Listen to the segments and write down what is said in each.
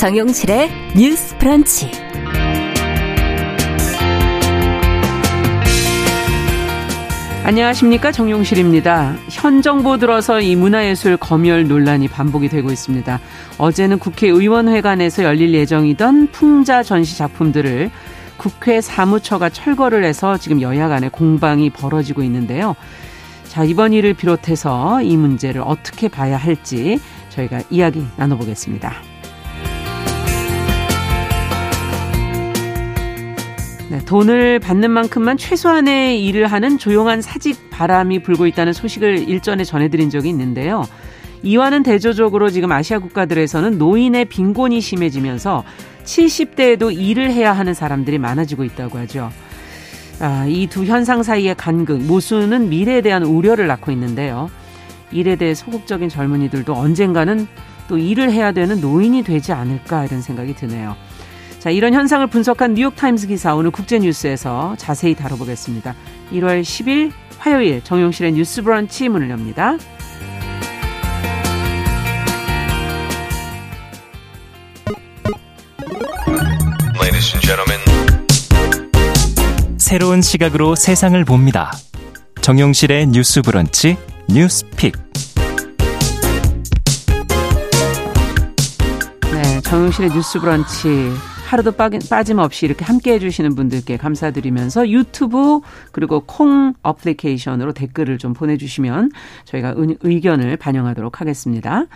정용실의 뉴스 프런치. 안녕하십니까 정용실입니다. 현 정부 들어서 이 문화예술 검열 논란이 반복이 되고 있습니다. 어제는 국회의원회관에서 열릴 예정이던 풍자 전시 작품들을 국회 사무처가 철거를 해서 지금 여야 간의 공방이 벌어지고 있는데요. 자, 이번 일을 비롯해서 이 문제를 어떻게 봐야 할지 저희가 이야기 나눠보겠습니다. 네, 돈을 받는 만큼만 최소한의 일을 하는 조용한 사직 바람이 불고 있다는 소식을 일전에 전해드린 적이 있는데요. 이와는 대조적으로 지금 아시아 국가들에서는 노인의 빈곤이 심해지면서 70대에도 일을 해야 하는 사람들이 많아지고 있다고 하죠. 아, 이 두 현상 사이의 간극, 모수는 미래에 대한 우려를 낳고 있는데요. 일에 대해 소극적인 젊은이들도 언젠가는 또 일을 해야 되는 노인이 되지 않을까 이런 생각이 드네요. 자, 이런 현상을 분석한 뉴욕타임스 기사 오늘 국제뉴스에서 자세히 다뤄보겠습니다. 1월 10일 화요일 정용실의 뉴스 브런치 문을 엽니다. 새로운 시각으로 세상을 봅니다. 정용실의 뉴스 브런치 뉴스 pick. 네, 정용실의 뉴스 브런치 하루도 빠짐없이 이렇게 함께 해주시는 분들께 감사드리면서 유튜브 그리고 콩 어플리케이션으로 댓글을 좀 보내주시면 저희가 의견을 반영하도록 하겠습니다.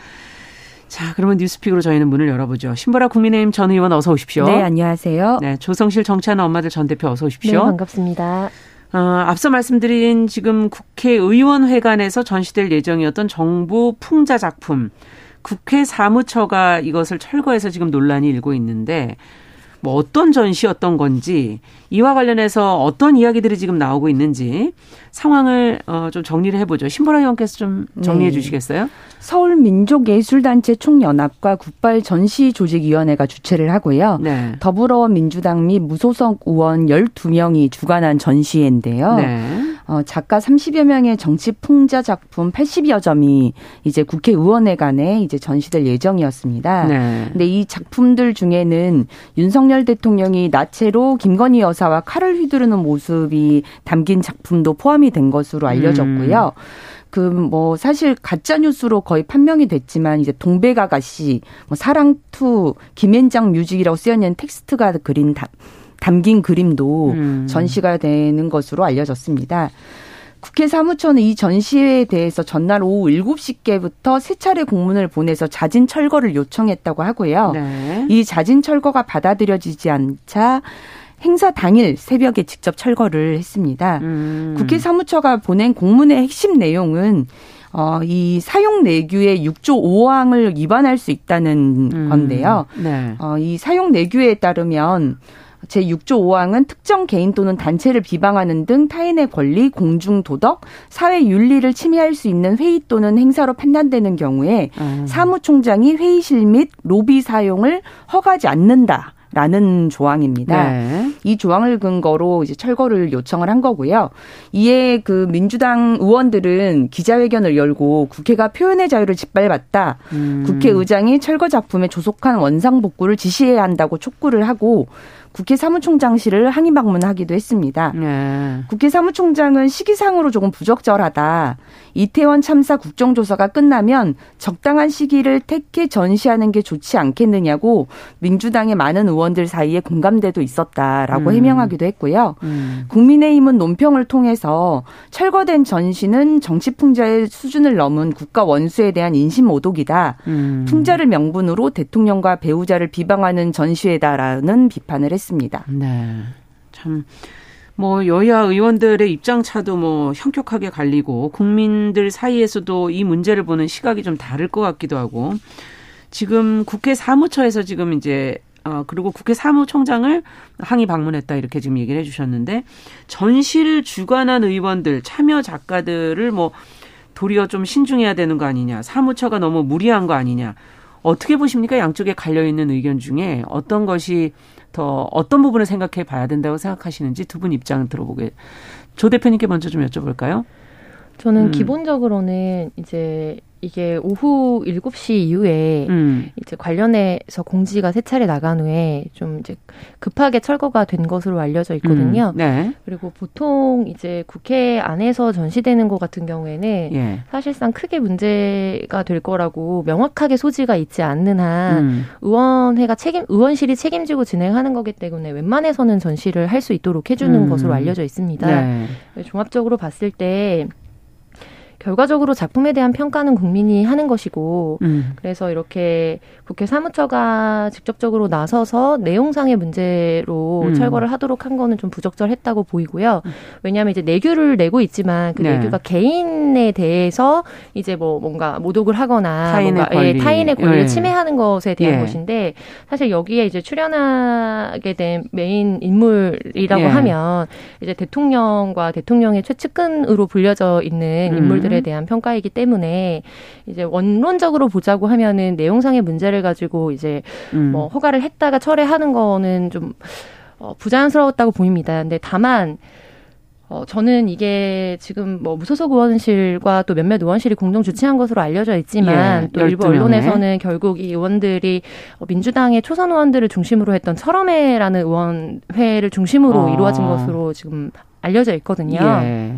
자, 그러면 뉴스 pick으로 저희는 문을 열어보죠. 신보라 국민의힘 전 의원 어서 오십시오. 네, 안녕하세요. 네, 조성실 정치하는 엄마들 전 대표 어서 오십시오. 네, 반갑습니다. 어, 앞서 말씀드린 지금 국회의원회관에서 전시될 예정이었던 정부 풍자 작품 국회 사무처가 이것을 철거해서 지금 논란이 일고 있는데 뭐 어떤 전시였던 건지 이와 관련해서 어떤 이야기들이 지금 나오고 있는지 상황을 어, 좀 정리를 해보죠. 신보라 의원께서 좀 정리해 네. 주시겠어요? 서울 민족예술단체 총연합과 국발 전시조직위원회가 주최를 하고요. 네. 더불어민주당 및 무소속 의원 12명이 주관한 전시회인데요. 네. 어, 작가 30여 명의 정치 풍자 작품 80여 점이 이제 국회의원회관에 이제 전시될 예정이었습니다. 네. 근데 이 작품들 중에는 윤석열 대통령이 나체로 김건희 여사와 칼을 휘두르는 모습이 담긴 작품도 포함이 된 것으로 알려졌고요. 음. 그뭐 사실 가짜 뉴스로 거의 판명이 됐지만 이제 동백아가씨, 뭐 사랑투, 김앤장 뮤직이라고 쓰여 있는 텍스트가 그린 다, 담긴 그림도 음. 전시가 되는 것으로 알려졌습니다. 국회 사무처는 이 전시회에 대해서 전날 오후 7시께부터 세 차례 공문을 보내서 자진 철거를 요청했다고 하고요. 네. 이 자진 철거가 받아들여지지 않자 행사 당일 새벽에 직접 철거를 했습니다. 음. 국회 사무처가 보낸 공문의 핵심 내용은 어, 이 사용 내규의 6조 5항을 위반할 수 있다는 음. 건데요. 네. 어, 이 사용 내규에 따르면 제6조 5항은 특정 개인 또는 단체를 비방하는 등 타인의 권리, 공중 도덕, 사회 윤리를 침해할 수 있는 회의 또는 행사로 판단되는 경우에 음. 사무총장이 회의실 및 로비 사용을 허가하지 않는다. 라는 조항입니다. 네. 이 조항을 근거로 이제 철거를 요청을 한 거고요. 이에 그 민주당 의원들은 기자회견을 열고 국회가 표현의 자유를 짓밟았다. 음. 국회의장이 철거 작품에 조속한 원상 복구를 지시해야 한다고 촉구를 하고 국회 사무총장실을 항의 방문하기도 했습니다. 네. 국회 사무총장은 시기상으로 조금 부적절하다. 이태원 참사 국정조사가 끝나면 적당한 시기를 택해 전시하는 게 좋지 않겠느냐고 민주당의 많은 의원들 사이에 공감대도 있었다라고 음. 해명하기도 했고요. 음. 국민의힘은 논평을 통해서 철거된 전시는 정치 풍자의 수준을 넘은 국가 원수에 대한 인신 모독이다. 음. 풍자를 명분으로 대통령과 배우자를 비방하는 전시회다라는 비판을 했습니다. 했습니다. 네. 참. 뭐 여야 의원들의 입장 차도 뭐 현격하게 갈리고 국민들 사이에서도 이 문제를 보는 시각이 좀 다를 것 같기도 하고 지금 국회 사무처에서 지금 이제 어 그리고 국회 사무총장을 항의 방문했다 이렇게 지금 얘기를 해주셨는데 전시를 주관한 의원들 참여 작가들을 뭐 도리어 좀 신중해야 되는 거 아니냐 사무처가 너무 무리한 거 아니냐 어떻게 보십니까 양쪽에 갈려 있는 의견 중에 어떤 것이 더 어떤 부분을 생각해 봐야 된다고 생각하시는지 두 분 입장 들어보게 조 대표님께 먼저 좀 여쭤볼까요? 저는 음. 기본적으로는 이제 이게 오후 7시 이후에 음. 이제 관련해서 공지가 세 차례 나간 후에 좀 이제 급하게 철거가 된 것으로 알려져 있거든요. 음. 네. 그리고 보통 이제 국회 안에서 전시되는 것 같은 경우에는 예. 사실상 크게 문제가 될 거라고 명확하게 소지가 있지 않는 한 음. 의원회가 책임 의원실이 책임지고 진행하는 거기 때문에 웬만해서는 전시를 할 수 있도록 해주는 음. 것으로 알려져 있습니다. 네. 종합적으로 봤을 때 결과적으로 작품에 대한 평가는 국민이 하는 것이고 음. 그래서 이렇게 국회 사무처가 직접적으로 나서서 내용상의 문제로 음. 철거를 하도록 한 거는 좀 부적절했다고 보이고요. 왜냐하면 이제 내규를 내고 있지만 그 네. 내규가 개인에 대해서 이제 뭐 뭔가 모독을 하거나 타인의 뭔가 예, 권리. 예, 타인의 권리를 네. 침해하는 것에 대한 예. 것인데 사실 여기에 이제 출연하게 된 메인 인물이라고 예. 하면 이제 대통령과 대통령의 최측근으로 불려져 있는 음. 인물들 부 분들에 대한 평가이기 때문에 이제 원론적으로 보자고 하면은 내용상의 문제를 가지고 이제 음. 뭐 허가를 했다가 철회하는 거는 좀 어, 부자연스러웠다고 보입니다. 근데 다만 어, 저는 이게 지금 뭐 무소속 의원실과 또 몇몇 의원실이 공동 주최한 것으로 알려져 있지만 예, 또 일부 언론에서는 결국 이 의원들이 민주당의 초선 의원들을 중심으로 했던 철험회라는 의원회를 중심으로 어. 이루어진 것으로 지금 알려져 있거든요. 예.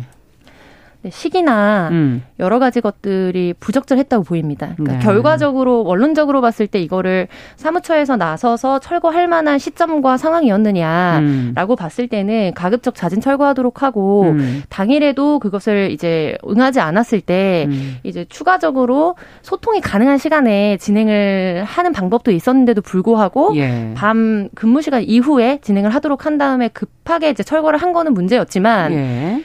네, 시기나 음. 여러 가지 것들이 부적절했다고 보입니다. 그러니까 네. 결과적으로 원론적으로 봤을 때 이거를 사무처에서 나서서 철거할 만한 시점과 상황이었느냐라고 음. 봤을 때는 가급적 자진 철거하도록 하고 음. 당일에도 그것을 이제 응하지 않았을 때 음. 이제 추가적으로 소통이 가능한 시간에 진행을 하는 방법도 있었는데도 불구하고 예. 밤 근무 시간 이후에 진행을 하도록 한 다음에 급하게 이제 철거를 한 거는 문제였지만. 예.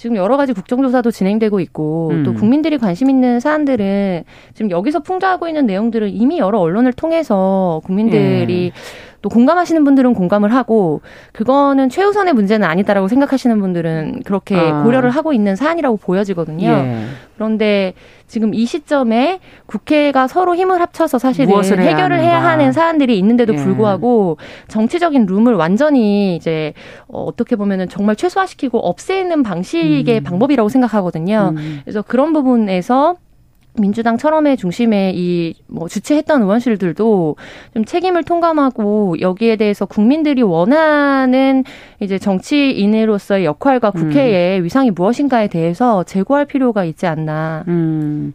지금 여러 가지 국정조사도 진행되고 있고 음. 또 국민들이 관심 있는 사안들은 지금 여기서 풍자하고 있는 내용들은 이미 여러 언론을 통해서 국민들이 예. 또 공감하시는 분들은 공감을 하고 그거는 최우선의 문제는 아니다라고 생각하시는 분들은 그렇게 아. 고려를 하고 있는 사안이라고 보여지거든요. 예. 그런데 지금 이 시점에 국회가 서로 힘을 합쳐서 사실은 해결을 해야, 해야 하는 사안들이 있는데도 예. 불구하고 정치적인 룸을 완전히 이제 어, 어떻게 보면은 정말 최소화시키고 없애는 방식의 음. 방법이라고 생각하거든요. 음. 그래서 그런 부분에서 민주당 철험의 중심에 이 뭐 주최했던 의원실들도 좀 책임을 통감하고 여기에 대해서 국민들이 원하는 이제 정치인으로서의 역할과 국회의 음. 위상이 무엇인가에 대해서 제고할 필요가 있지 않나. 음.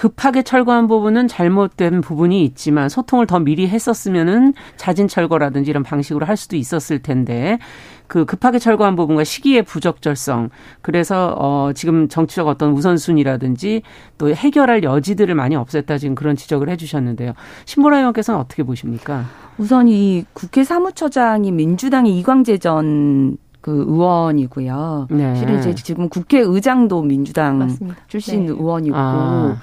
급하게 철거한 부분은 잘못된 부분이 있지만 소통을 더 미리 했었으면은 자진 철거라든지 이런 방식으로 할 수도 있었을 텐데 그 급하게 철거한 부분과 시기의 부적절성 그래서 어 지금 정치적 어떤 우선순위라든지 또 해결할 여지들을 많이 없앴다 지금 그런 지적을 해주셨는데요. 신보라 의원께서는 어떻게 보십니까? 우선 이 국회 사무처장이 민주당의 이광재 전그 의원이고요. 네. 실은 이제 지금 국회의장도 민주당 맞습니다. 출신 네. 의원이고 아.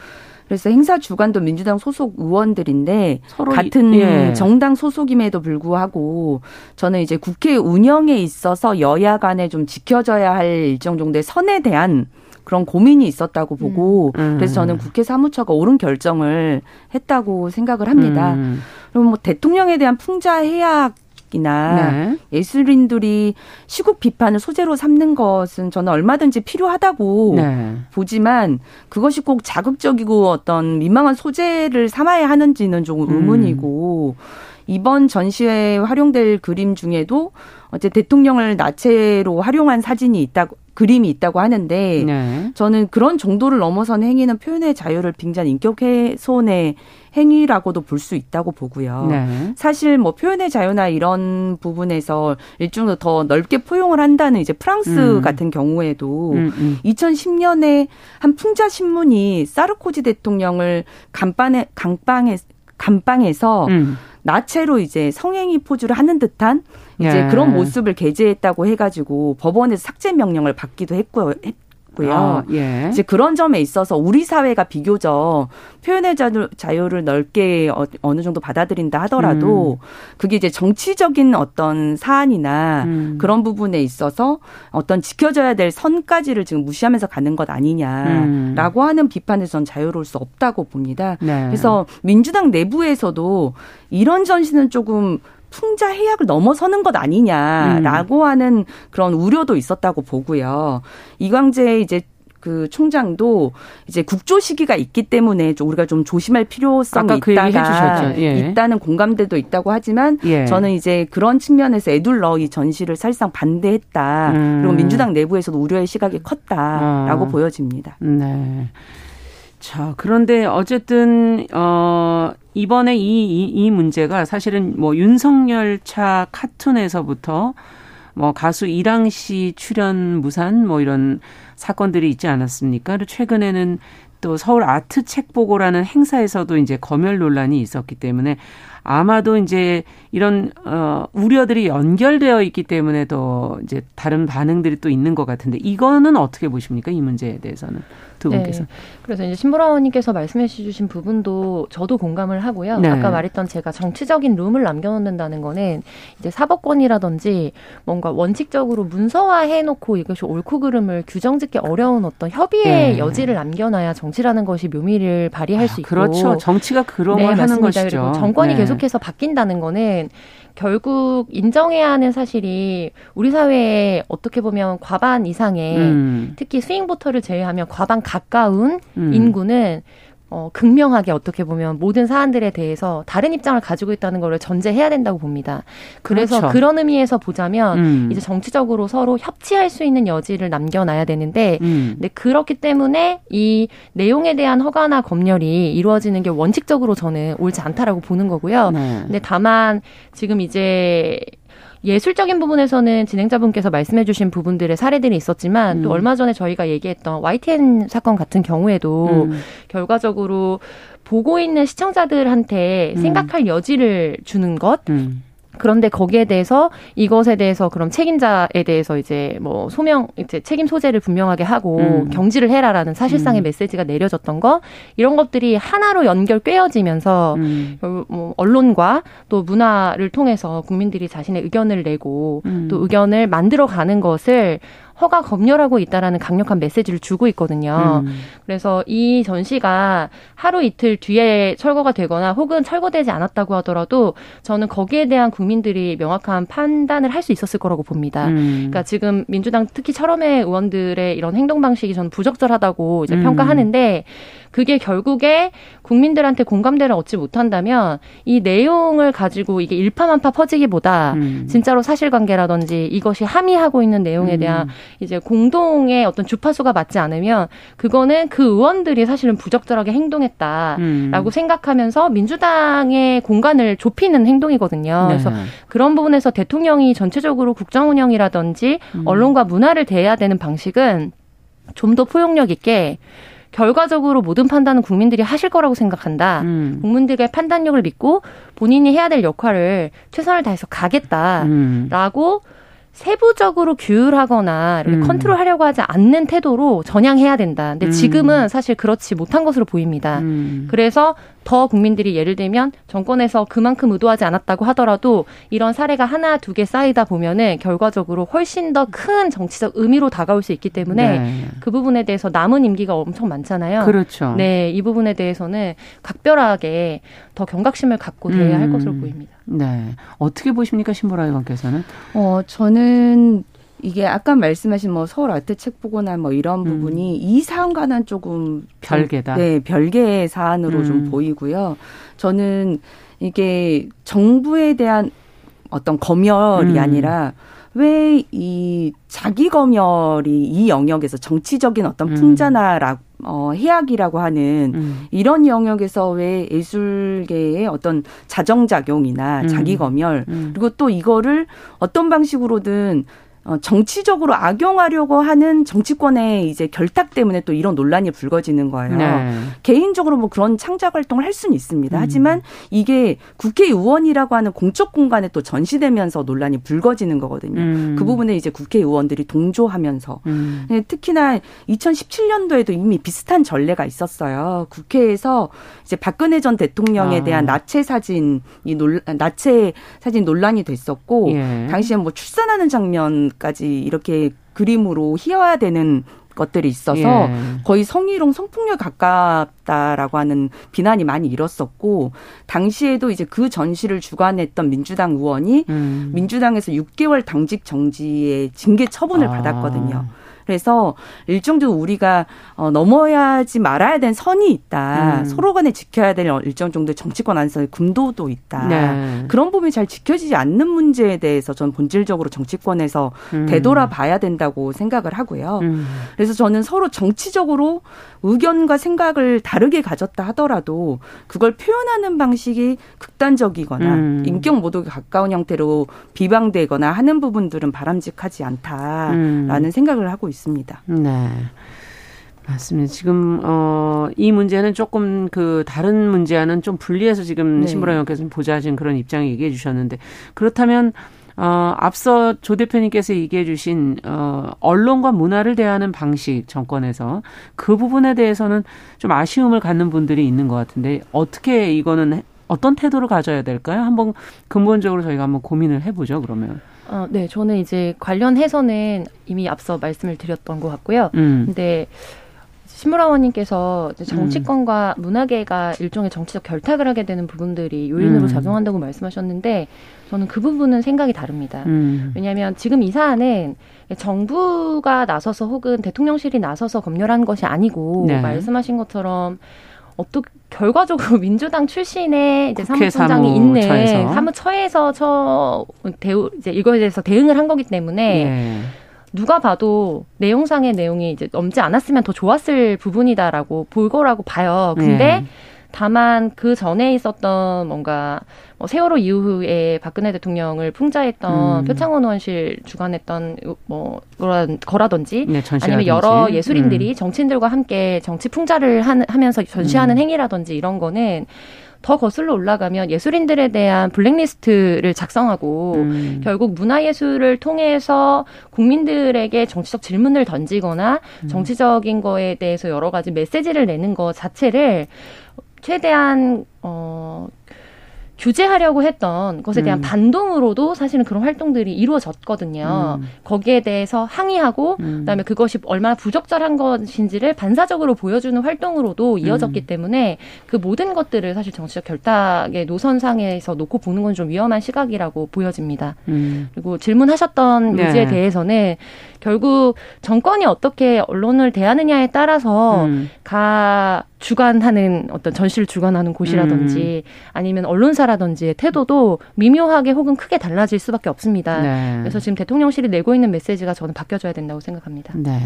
그래서 행사 주관도 민주당 소속 의원들인데 같은 예. 정당 소속임에도 불구하고 저는 이제 국회 운영에 있어서 여야 간에 좀 지켜져야 할 일정 정도의 선에 대한 그런 고민이 있었다고 보고 음. 그래서 저는 국회 사무처가 옳은 결정을 했다고 생각을 합니다. 음. 그리고 뭐 대통령에 대한 풍자 해약 이나 네. 예술인들이 시국 비판을 소재로 삼는 것은 저는 얼마든지 필요하다고 네. 보지만 그것이 꼭 자극적이고 어떤 민망한 소재를 삼아야 하는지는 조금 음. 의문이고 음. 이번 전시회에 활용될 그림 중에도 어제 대통령을 나체로 활용한 사진이 있다고 그림이 있다고 하는데 네. 저는 그런 정도를 넘어선 행위는 표현의 자유를 빙자한 인격 훼손의 행위라고도 볼 수 있다고 보고요. 네. 사실 뭐 표현의 자유나 이런 부분에서 일종의 더 넓게 포용을 한다는 이제 프랑스 음. 같은 경우에도 음, 음. 2010년에 한 풍자 신문이 사르코지 대통령을 간판에 강방에 감방에서 음. 나체로 이제 성행위 포즈를 하는 듯한 이제 예. 그런 모습을 게재했다고 해가지고 법원에서 삭제 명령을 받기도 했고 요. 했고요. 아, 예. 이제 그런 점에 있어서 우리 사회가 비교적 표현의 자유, 를 넓게 어, 느 정도 받아들인다 하더라도 음. 그게 이제 정치적인 어떤 사안이나 음. 그런 부분에 있어서 어떤 지켜져야 될 선까지를 지금 무시하면서 가는 것 아니냐라고 음. 하는 비판에서 전 자유로울 수 없다고 봅니다. 네. 그래서 민주당 내부에서도 이런 전시는 조금 풍자 해약을 넘어서는 것 아니냐라고 음. 하는 그런 우려도 있었다고 보고요. 이광재 이제 그 총장도 이제 국조 시기가 있기 때문에 좀 우리가 좀 조심할 필요성이 그 있다가 예. 있다는 공감대도 있다고 하지만 예. 저는 이제 그런 측면에서 애둘러 이 전시를 사실상 반대했다. 음. 그리고 민주당 내부에서도 우려의 시각이 컸다라고 어. 보여집니다. 네. 자, 그런데 어쨌든 어 이번에 이, 이, 이 문제가 사실은 뭐 윤석열 차 카툰에서부터 뭐 가수 이랑 씨 출연 무산 뭐 이런 사건들이 있지 않았습니까? 그리고 최근에는 또 서울 아트 책 보고라는 행사에서도 이제 검열 논란이 있었기 때문에 아마도 이제 이런 어 우려들이 연결되어 있기 때문에 더 이제 다른 반응들이 또 있는 것 같은데 이거는 어떻게 보십니까? 이 문제에 대해서는. 두 분께서. 네. 그래서 이제 신보라원님께서 말씀해 주신 부분도 저도 공감을 하고요. 네. 아까 말했던 제가 정치적인 룸을 남겨놓는다는 거는 이제 사법권이라든지 뭔가 원칙적으로 문서화해 놓고 이것이 옳고 그름을 규정짓기 어려운 어떤 협의의 네. 여지를 남겨놔야 정치라는 것이 묘미를 발휘할 아, 수 있고. 그렇죠. 정치가 그런 네, 걸 하는 맞습니다. 것이죠. 정권이 네. 계속해서 바뀐다는 거는 결국 인정해야 하는 사실이 우리 사회에 어떻게 보면 과반 이상의 음. 특히 스윙 보터를 제외하면 과반 가까운 음. 인구는 어, 극명하게 어떻게 보면 모든 사안들에 대해서 다른 입장을 가지고 있다는 것을 전제해야 된다고 봅니다. 그래서 그렇죠. 그런 의미에서 보자면 음. 이제 정치적으로 서로 협치할 수 있는 여지를 남겨놔야 되는데, 음. 근데 그렇기 때문에 이 내용에 대한 허가나 검열이 이루어지는 게 원칙적으로 저는 옳지 않다라고 보는 거고요. 네. 근데 다만 지금 이제 예술적인 부분에서는 진행자분께서 말씀해주신 부분들의 사례들이 있었지만 음. 또 얼마 전에 저희가 얘기했던 YTN 사건 같은 경우에도 음. 결과적으로 보고 있는 시청자들한테 음. 생각할 여지를 주는 것. 음. 그런데 거기에 대해서 이것에 대해서 그럼 책임자에 대해서 이제 뭐 소명 이제 책임 소재를 분명하게 하고 음. 경지를 해라라는 사실상의 음. 메시지가 내려졌던 거 이런 것들이 하나로 연결 꿰어지면서 음. 뭐 언론과 또 문화를 통해서 국민들이 자신의 의견을 내고 음. 또 의견을 만들어 가는 것을 허가 검열하고 있다라는 강력한 메시지를 주고 있거든요. 음. 그래서 이 전시가 하루 이틀 뒤에 철거가 되거나 혹은 철거되지 않았다고 하더라도 저는 거기에 대한 국민들이 명확한 판단을 할 수 있었을 거라고 봅니다. 음. 그러니까 지금 민주당 특히 철험회 의원들의 이런 행동 방식이 저는 부적절하다고 이제 음. 평가하는데 그게 결국에 국민들한테 공감대를 얻지 못한다면 이 내용을 가지고 이게 일파만파 퍼지기보다 음. 진짜로 사실관계라든지 이것이 함의하고 있는 내용에 음. 대한 음. 이제 공동의 어떤 주파수가 맞지 않으면 그거는 그 의원들이 사실은 부적절하게 행동했다라고 음. 생각하면서 민주당의 공간을 좁히는 행동이거든요. 네. 그래서 그런 부분에서 대통령이 전체적으로 국정 운영이라든지 음. 언론과 문화를 대해야 되는 방식은 좀 더 포용력 있게 결과적으로 모든 판단은 국민들이 하실 거라고 생각한다. 음. 국민들의 판단력을 믿고 본인이 해야 될 역할을 최선을 다해서 가겠다라고 음. 세부적으로 규율하거나 이렇게 음. 컨트롤하려고 하지 않는 태도로 전향해야 된다. 근데 음. 지금은 사실 그렇지 못한 것으로 보입니다. 음. 그래서 더 국민들이 예를 들면 정권에서 그만큼 의도하지 않았다고 하더라도 이런 사례가 하나 두 개 쌓이다 보면은 결과적으로 훨씬 더 큰 정치적 의미로 다가올 수 있기 때문에 네. 그 부분에 대해서 남은 임기가 엄청 많잖아요. 그렇죠. 네, 이 부분에 대해서는 각별하게 더 경각심을 갖고 대해야 할 음. 것으로 보입니다. 네. 어떻게 보십니까, 신보라 의원께서는? 어, 저는 이게 아까 말씀하신 뭐 서울 아트 책 보거나 뭐 이런 음. 부분이 이 사안과는 조금 별개다. 네, 별개의 사안으로 음. 좀 보이고요. 저는 이게 정부에 대한 어떤 검열이 음. 아니라 왜 이 자기 검열이 이 영역에서 정치적인 어떤 음. 풍자나 어, 해악이라고 하는 음. 이런 영역에서 왜 예술계의 어떤 자정작용이나 음. 자기 검열 음. 그리고 또 이거를 어떤 방식으로든 어, 정치적으로 악용하려고 하는 정치권의 이제 결탁 때문에 또 이런 논란이 불거지는 거예요. 네. 개인적으로 뭐 그런 창작 활동을 할 수는 있습니다. 음. 하지만 이게 국회의원이라고 하는 공적 공간에 또 전시되면서 논란이 불거지는 거거든요. 음. 그 부분에 이제 국회의원들이 동조하면서 음. 네, 특히나 2017년도에도 이미 비슷한 전례가 있었어요. 국회에서 이제 박근혜 전 대통령에 아. 대한 나체 사진이 논 나체 사진 논란이 됐었고 예. 당시에 뭐 출산하는 장면 까지 이렇게 그림으로 휘어야 되는 것들이 있어서 예. 거의 성희롱 성폭력 가깝다라고 하는 비난이 많이 일었었고 당시에도 이제 그 전시를 주관했던 민주당 의원이 음. 민주당에서 6개월 당직 정지의 징계 처분을 아. 받았거든요. 그래서 일정적으로 우리가 어, 넘어야지 말아야 되는 선이 있다. 음. 서로 간에 지켜야 될 일정 정도의 정치권 안에서의 금도도 있다. 네. 그런 부분이 잘 지켜지지 않는 문제에 대해서 저는 본질적으로 정치권에서 음. 되돌아봐야 된다고 생각을 하고요. 음. 그래서 저는 서로 정치적으로 의견과 생각을 다르게 가졌다 하더라도 그걸 표현하는 방식이 극단적이거나 음. 인격 모독에 가까운 형태로 비방되거나 하는 부분들은 바람직하지 않다라는 음. 생각을 하고 있습니다. 네. 맞습니다. 지금 어 이 문제는 조금 그 다른 문제와는 좀 분리해서 지금 네. 신보라 의원께서 보자진 그런 입장을 얘기해 주셨는데 그렇다면 어, 앞서 조 대표님께서 얘기해 주신, 어, 언론과 문화를 대하는 방식, 정권에서 그 부분에 대해서는 좀 아쉬움을 갖는 분들이 있는 것 같은데, 어떻게 이거는 어떤 태도를 가져야 될까요? 한번 근본적으로 저희가 한번 고민을 해보죠, 그러면. 어, 네, 저는 이제 관련해서는 이미 앞서 말씀을 드렸던 것 같고요. 음. 근데 신무라원님께서 정치권과 음. 문화계가 일종의 정치적 결탁을 하게 되는 부분들이 요인으로 음. 작용한다고 말씀하셨는데 저는 그 부분은 생각이 다릅니다. 음. 왜냐하면 지금 이 사안은 정부가 나서서 혹은 대통령실이 나서서 검열한 것이 아니고 네. 말씀하신 것처럼 어떻게 결과적으로 민주당 출신의 이제 사무총장이 있는 처에서. 사무처에서 처 대우 이제 이거에 대해서 대응을 한 거기 때문에 네. 누가 봐도 내용상의 내용이 이제 넘지 않았으면 더 좋았을 부분이다라고 볼 거라고 봐요. 근데 네. 다만 그 전에 있었던 뭔가 뭐 세월호 이후에 박근혜 대통령을 풍자했던 음. 표창원 의원실 주관했던 뭐 그런 거라든지 네, 아니면 여러 예술인들이 음. 정치인들과 함께 정치 풍자를 하 면서 전시하는 음. 행위라든지 이런 거는 더 거슬러 올라가면 예술인들에 대한 블랙리스트를 작성하고 음. 결국 문화예술을 통해서 국민들에게 정치적 질문을 던지거나 음. 정치적인 거에 대해서 여러 가지 메시지를 내는 것 자체를 최대한 어 규제하려고 했던 것에 대한 음. 반동으로도 사실은 그런 활동들이 이루어졌거든요. 음. 거기에 대해서 항의하고 음. 그다음에 그것이 얼마나 부적절한 것인지를 반사적으로 보여주는 활동으로도 이어졌기 음. 때문에 그 모든 것들을 사실 정치적 결탁의 노선상에서 놓고 보는 건 좀 위험한 시각이라고 보여집니다. 음. 그리고 질문하셨던 네. 문제에 대해서는 결국 정권이 어떻게 언론을 대하느냐에 따라서 음. 가 주관하는 어떤 전시를 주관하는 곳이라든지 음. 아니면 언론사라든지의 태도도 미묘하게 혹은 크게 달라질 수밖에 없습니다. 네. 그래서 지금 대통령실이 내고 있는 메시지가 저는 바뀌어져야 된다고 생각합니다. 네.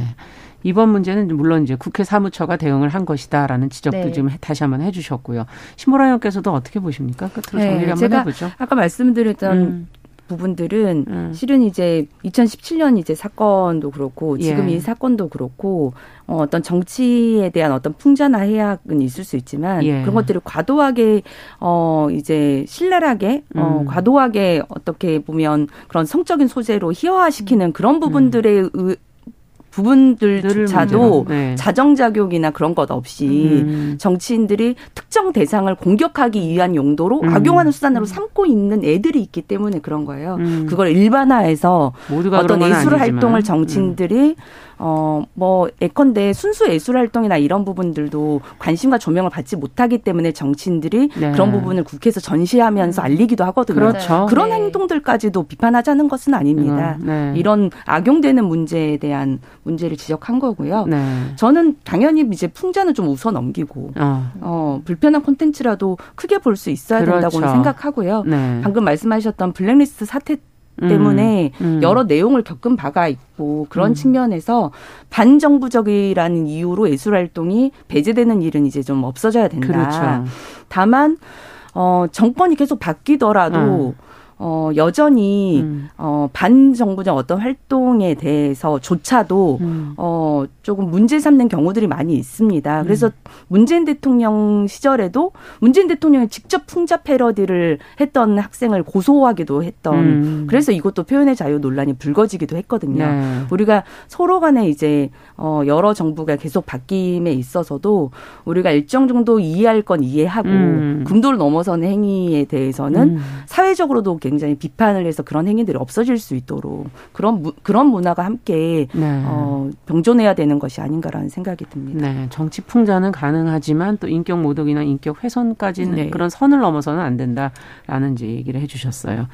이번 문제는 물론 이제 국회 사무처가 대응을 한 것이다라는 지적도 네. 지금 다시 한번 해주셨고요. 신보라 의원께서도 어떻게 보십니까? 끝으로 네, 정리를 한번 해보죠. 아까 말씀드렸던 음. 부분들은 음. 실은 이제 2017년 이제 사건도 그렇고 지금 예. 이 사건도 그렇고 어, 어떤 정치에 대한 어떤 풍자나 해악은 있을 수 있지만 예. 그런 것들을 과도하게 어 이제 신랄하게 어 음. 과도하게 어떻게 보면 그런 성적인 소재로 희화화시키는 그런 부분들의 음. 부분들조차도 네. 자정작용이나 그런 것 없이 음. 정치인들이 특정 대상을 공격하기 위한 용도로 음. 악용하는 수단으로 삼고 있는 애들이 있기 때문에 그런 거예요. 음. 그걸 일반화해서 어떤 예술 활동을 정치인들이 음. 어, 뭐, 예컨대 순수 예술 활동이나 이런 부분들도 관심과 조명을 받지 못하기 때문에 정치인들이 네. 그런 부분을 국회에서 전시하면서 알리기도 하거든요. 그렇죠. 그런 네. 행동들까지도 비판하자는 것은 아닙니다. 음, 네. 이런 악용되는 문제에 대한 문제를 지적한 거고요. 네. 저는 당연히 이제 풍자는 좀 웃어 넘기고, 어, 어 불편한 콘텐츠라도 크게 볼 수 있어야 그렇죠. 된다고 생각하고요. 네. 방금 말씀하셨던 블랙리스트 사태 때문에 음, 음. 여러 내용을 겪은 바가 있고 그런 음. 측면에서 반정부적이라는 이유로 예술 활동이 배제되는 일은 이제 좀 없어져야 된다. 그렇죠. 다만 어 정권이 계속 바뀌더라도 음. 어, 여전히, 음. 어, 반정부적 어떤 활동에 대해서조차도, 음. 어, 조금 문제 삼는 경우들이 많이 있습니다. 그래서 음. 문재인 대통령 시절에도 문재인 대통령이 직접 풍자 패러디를 했던 학생을 고소하기도 했던, 음. 그래서 이것도 표현의 자유 논란이 불거지기도 했거든요. 네. 우리가 서로 간에 이제, 어, 여러 정부가 계속 바뀜에 있어서도 우리가 일정 정도 이해할 건 이해하고, 음. 금도를 넘어서는 행위에 대해서는 음. 사회적으로도 굉장히 비판을 해서 그런 행위들이 없어질 수 있도록 그런 무, 그런 문화가 함께 네. 어, 병존해야 되는 것이 아닌가라는 생각이 듭니다. 네, 정치 풍자는 가능하지만 또 인격 모독이나 인격 훼손까지는 네. 그런 선을 넘어서는 안 된다라는 이제 얘기를 해주셨어요.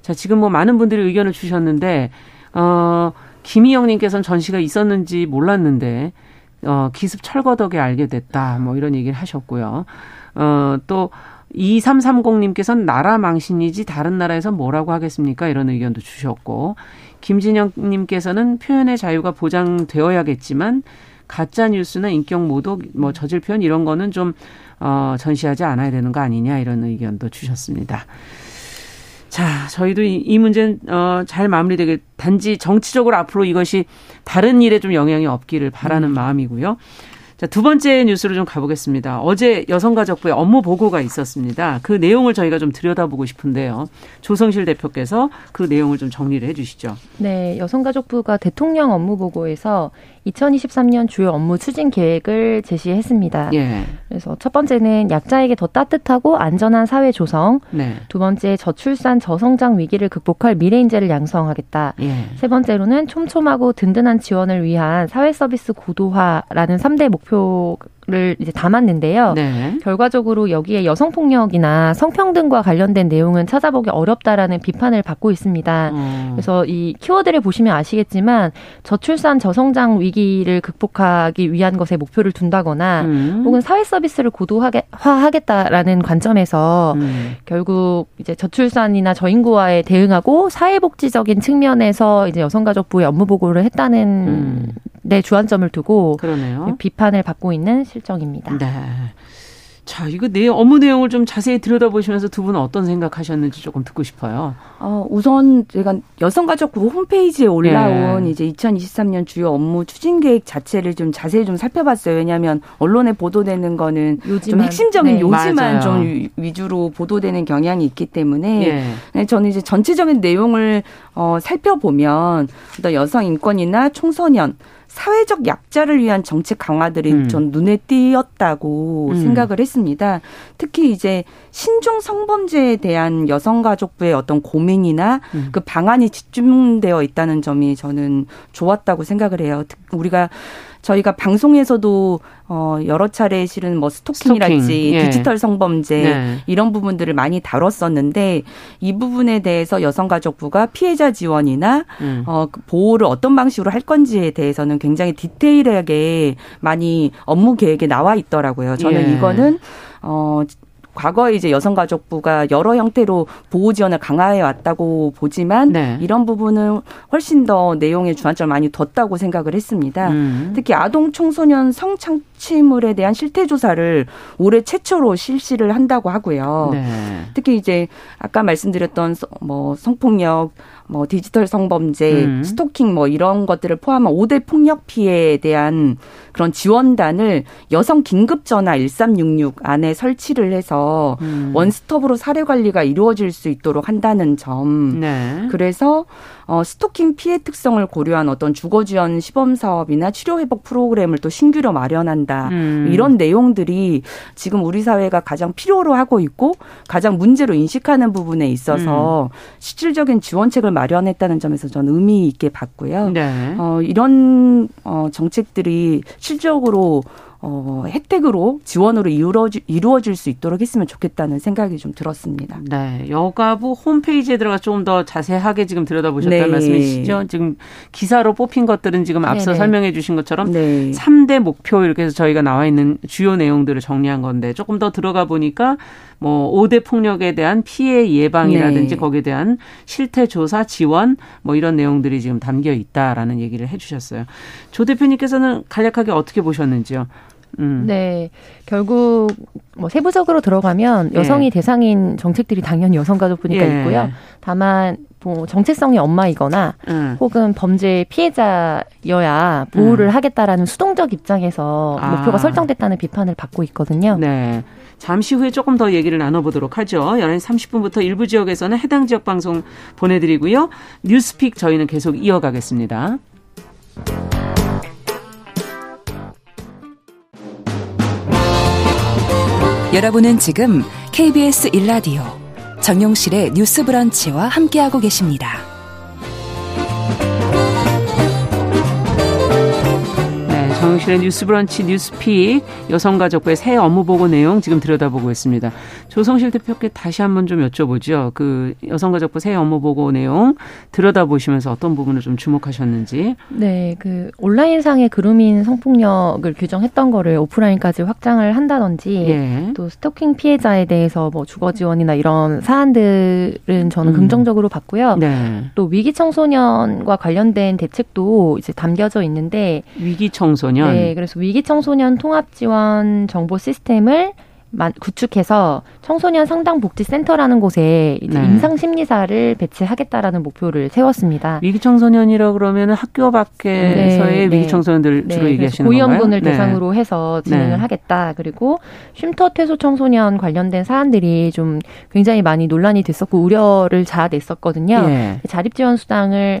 자, 지금 뭐 많은 분들이 의견을 주셨는데 어. 김희영님께서는 전시가 있었는지 몰랐는데 어, 기습 철거덕에 알게 됐다. 뭐 이런 얘기를 하셨고요. 어, 또 2330님께서는 나라 망신이지 다른 나라에서 뭐라고 하겠습니까? 이런 의견도 주셨고 김진영님께서는 표현의 자유가 보장되어야겠지만 가짜 뉴스나 인격 모독, 뭐 저질 표현 이런 거는 좀 어, 전시하지 않아야 되는 거 아니냐 이런 의견도 주셨습니다. 자, 저희도 이, 이 문제는 어, 잘 마무리되길 단지 정치적으로 앞으로 이것이 다른 일에 좀 영향이 없기를 바라는 음. 마음이고요. 자, 두 번째 뉴스로 좀 가보겠습니다. 어제 여성가족부의 업무 보고가 있었습니다. 그 내용을 저희가 좀 들여다보고 싶은데요. 조성실 대표께서 그 내용을 좀 정리를 해 주시죠. 네, 여성가족부가 대통령 업무 보고에서 2023년 주요 업무 추진 계획을 제시했습니다. 예. 그래서 첫 번째는 약자에게 더 따뜻하고 안전한 사회 조성. 네. 두 번째 저출산 저성장 위기를 극복할 미래 인재를 양성하겠다. 예. 세 번째로는 촘촘하고 든든한 지원을 위한 사회 서비스 고도화라는 3대 목표 를 이제 담았는데요. 네. 결과적으로 여기에 여성 폭력이나 성평등과 관련된 내용은 찾아보기 어렵다라는 비판을 받고 있습니다. 음. 그래서 이 키워드를 보시면 아시겠지만 저출산 저성장 위기를 극복하기 위한 것에 목표를 둔다거나 음. 혹은 사회 서비스를 고도화하겠다라는 관점에서 음. 결국 이제 저출산이나 저인구화에 대응하고 사회복지적인 측면에서 이제 여성가족부의 업무 보고를 했다는 음. 데 주안점을 두고 그러네요. 비판을 받고 있는 실정입니다. 네. 자, 이거 내 업무 내용을 좀 자세히 들여다보시면서 두 분은 어떤 생각하셨는지 조금 듣고 싶어요. 어, 우선 제가 여성가족부 홈페이지에 올라온 네. 이제 2023년 주요 업무 추진 계획 자체를 좀 자세히 좀 살펴봤어요. 왜냐하면 언론에 보도되는 거는 요지만, 좀 핵심적인 네. 요지만 맞아요. 좀 위주로 보도되는 경향이 있기 때문에 네. 저는 이제 전체적인 내용을 어, 살펴보면 어떤 여성 인권이나 청소년 사회적 약자를 위한 정책 강화들이 음. 전 눈에 띄었다고 음. 생각을 했습니다. 특히 이제 신종 성범죄에 대한 여성가족부의 어떤 고민이나 음. 그 방안이 집중되어 있다는 점이 저는 좋았다고 생각을 해요. 우리가 저희가 방송에서도 어 여러 차례 실은 뭐 스토킹이랄지 스토킹. 예. 디지털 성범죄 네. 이런 부분들을 많이 다뤘었는데 이 부분에 대해서 여성가족부가 피해자 지원이나 음. 어그 보호를 어떤 방식으로 할 건지에 대해서는 굉장히 디테일하게 많이 업무 계획에 나와 있더라고요. 저는 예. 이거는 어 과거에 이제 여성가족부가 여러 형태로 보호 지원을 강화해 왔다고 보지만 네. 이런 부분은 훨씬 더 내용에 주안점을 많이 뒀다고 생각을 했습니다. 음. 특히 아동 청소년 성 착취물에 대한 실태 조사를 올해 최초로 실시를 한다고 하고요. 네. 특히 이제 아까 말씀드렸던 뭐 성폭력 뭐 디지털 성범죄, 음. 스토킹 뭐 이런 것들을 포함한 5대 폭력 피해에 대한 그런 지원단을 여성 긴급 전화 1366 안에 설치를 해서 음. 원스톱으로 사례 관리가 이루어질 수 있도록 한다는 점. 네. 그래서 어, 스토킹 피해 특성을 고려한 어떤 주거 지원 시범 사업이나 치료 회복 프로그램을 또 신규로 마련한다. 음. 이런 내용들이 지금 우리 사회가 가장 필요로 하고 있고 가장 문제로 인식하는 부분에 있어서 음. 실질적인 지원책을 마련했다는 점에서 저는 의미 있게 봤고요. 네. 어, 이런 어, 정책들이 실질적으로 어, 혜택으로 지원으로 이루어지, 이루어질 수 있도록 했으면 좋겠다는 생각이 좀 들었습니다. 네. 여가부 홈페이지에 들어가 조금 더 자세하게 지금 들여다보셨다는 네. 말씀이시죠? 지금 기사로 뽑힌 것들은 지금 앞서 네네. 설명해 주신 것처럼 네. 3대 목표 이렇게 해서 저희가 나와 있는 주요 내용들을 정리한 건데 조금 더 들어가 보니까 뭐 5대 폭력에 대한 피해 예방이라든지 네. 거기에 대한 실태 조사 지원 뭐 이런 내용들이 지금 담겨 있다라는 얘기를 해 주셨어요. 조 대표님께서는 간략하게 어떻게 보셨는지요? 음. 네. 결국 뭐 세부적으로 들어가면 예. 여성이 예. 대상인 정책들이 당연히 여성가족부니까 예. 있고요. 다만 뭐 정체성이 엄마이거나 음. 혹은 범죄 피해자여야 보호를 음. 하겠다라는 수동적 입장에서 아. 목표가 설정됐다는 비판을 받고 있거든요. 네. 잠시 후에 조금 더 얘기를 나눠보도록 하죠. 11시 30분부터 일부 지역에서는 해당 지역 방송 보내드리고요. 뉴스픽 저희는 계속 이어가겠습니다. 여러분은 지금 KBS 1라디오 정용실의 뉴스 브런치와 함께하고 계십니다. 정용실의 뉴스브런치 뉴스픽 여성가족부의 새 업무보고 내용 지금 들여다보고 있습니다. 조성실 대표께 다시 한번 좀 여쭤보죠. 그 여성가족부 새 업무보고 내용 들여다보시면서 어떤 부분을 좀 주목하셨는지. 네, 그 온라인상의 그루밍 성폭력을 규정했던 거를 오프라인까지 확장을 한다든지 예. 또 스토킹 피해자에 대해서 뭐 주거 지원이나 이런 사안들은 저는 음. 긍정적으로 봤고요. 네. 또 위기 청소년과 관련된 대책도 이제 담겨져 있는데 위기 청소년. 네, 그래서 위기 청소년 통합 지원 정보 시스템을 구축해서 청소년 상담 복지 센터라는 곳에 이제 네. 임상 심리사를 배치하겠다라는 목표를 세웠습니다. 위기 청소년이라 그러면 학교 밖에서의 네, 위기 청소년들 네. 주로 네, 얘기하시는 건가요? 고위험군을 네. 대상으로 해서 진행을 네. 하겠다. 그리고 쉼터 퇴소 청소년 관련된 사안들이 좀 굉장히 많이 논란이 됐었고 우려를 자아냈었거든요. 예. 자립 지원 수당을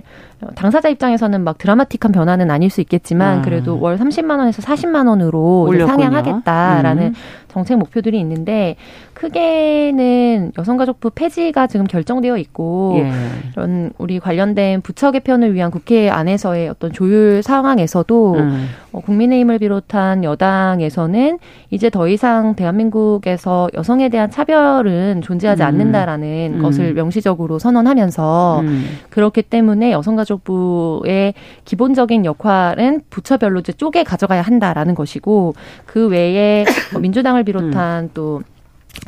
당사자 입장에서는 막 드라마틱한 변화는 아닐 수 있겠지만 아. 그래도 월 30만 원에서 40만 원으로 상향하겠다라는 음. 정책 목표들이 있는데 크게는 여성가족부 폐지가 지금 결정되어 있고 예. 이런 우리 관련된 부처 개편을 위한 국회 안에서의 어떤 조율 상황에서도 음. 어, 국민의힘을 비롯한 여당에서는 이제 더 이상 대한민국에서 여성에 대한 차별은 존재하지 음. 않는다라는 음. 것을 명시적으로 선언하면서 음. 그렇기 때문에 여성가족 부의 기본적인 역할은 부처별로 이제 쪼개 가져가야 한다라는 것이고 그 외에 뭐 민주당을 비롯한 음. 또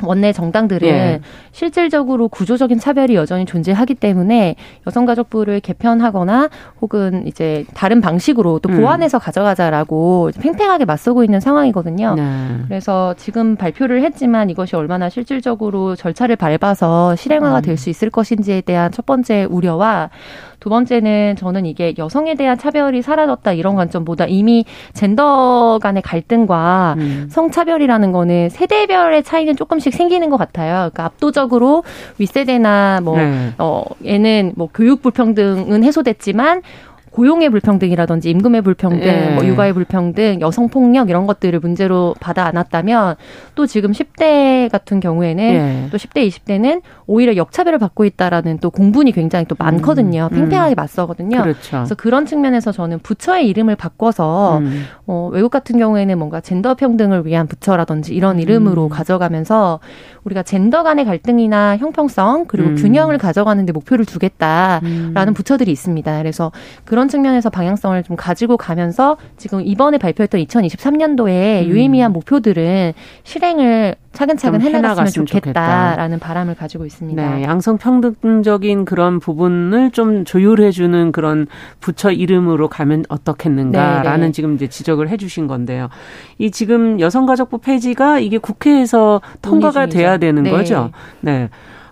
원내 정당들은 예. 실질적으로 구조적인 차별이 여전히 존재하기 때문에 여성가족부를 개편하거나 혹은 이제 다른 방식으로 또 음. 보완해서 음. 가져가자라고 팽팽하게 맞서고 있는 상황이거든요. 네. 그래서 지금 발표를 했지만 이것이 얼마나 실질적으로 절차를 밟아서 실행화가 음. 될수 있을 것인지에 대한 첫 번째 우려와 두 번째는 저는 이게 여성에 대한 차별이 사라졌다 이런 관점보다 이미 젠더 간의 갈등과 음. 성차별이라는 거는 세대별의 차이는 조금씩 생기는 것 같아요. 그러니까 압도적으로 윗세대나 뭐, 네. 어, 얘는 뭐 교육 불평등은 해소됐지만 고용의 불평등이라든지 임금의 불평등, 예. 뭐 육아의 불평등, 여성 폭력 이런 것들을 문제로 받아 안았다면 또 지금 10대 같은 경우에는 예. 또 10대, 20대는 오히려 역차별을 받고 있다라는 또 공분이 굉장히 또 많거든요. 음. 팽팽하게 음. 맞서거든요. 그렇죠. 그래서 그런 측면에서 저는 부처의 이름을 바꿔서 음. 어, 외국 같은 경우에는 뭔가 젠더 평등을 위한 부처라든지 이런 음. 이름으로 음. 가져가면서 우리가 젠더 간의 갈등이나 형평성 그리고 음. 균형을 가져가는 데 목표를 두겠다라는 부처들이 있습니다. 그래서 그런 측면에서 방향성을 좀 가지고 가면서 지금 이번에 발표했던 2023년도에 음. 유의미한 목표들은 실행을 차근차근 해나갔으면 좋겠다라는 좋겠다. 바람을 가지고 있습니다. 네, 양성평등적인 그런 부분을 좀 조율해주는 그런 부처 이름으로 가면 어떻겠는가라는 네네. 네. 지금 이제 지적을 해주신 건데요. 이 지금 여성가족부 폐지가 이게 국회에서 통과가 돼야 되는 네. 거죠. 네.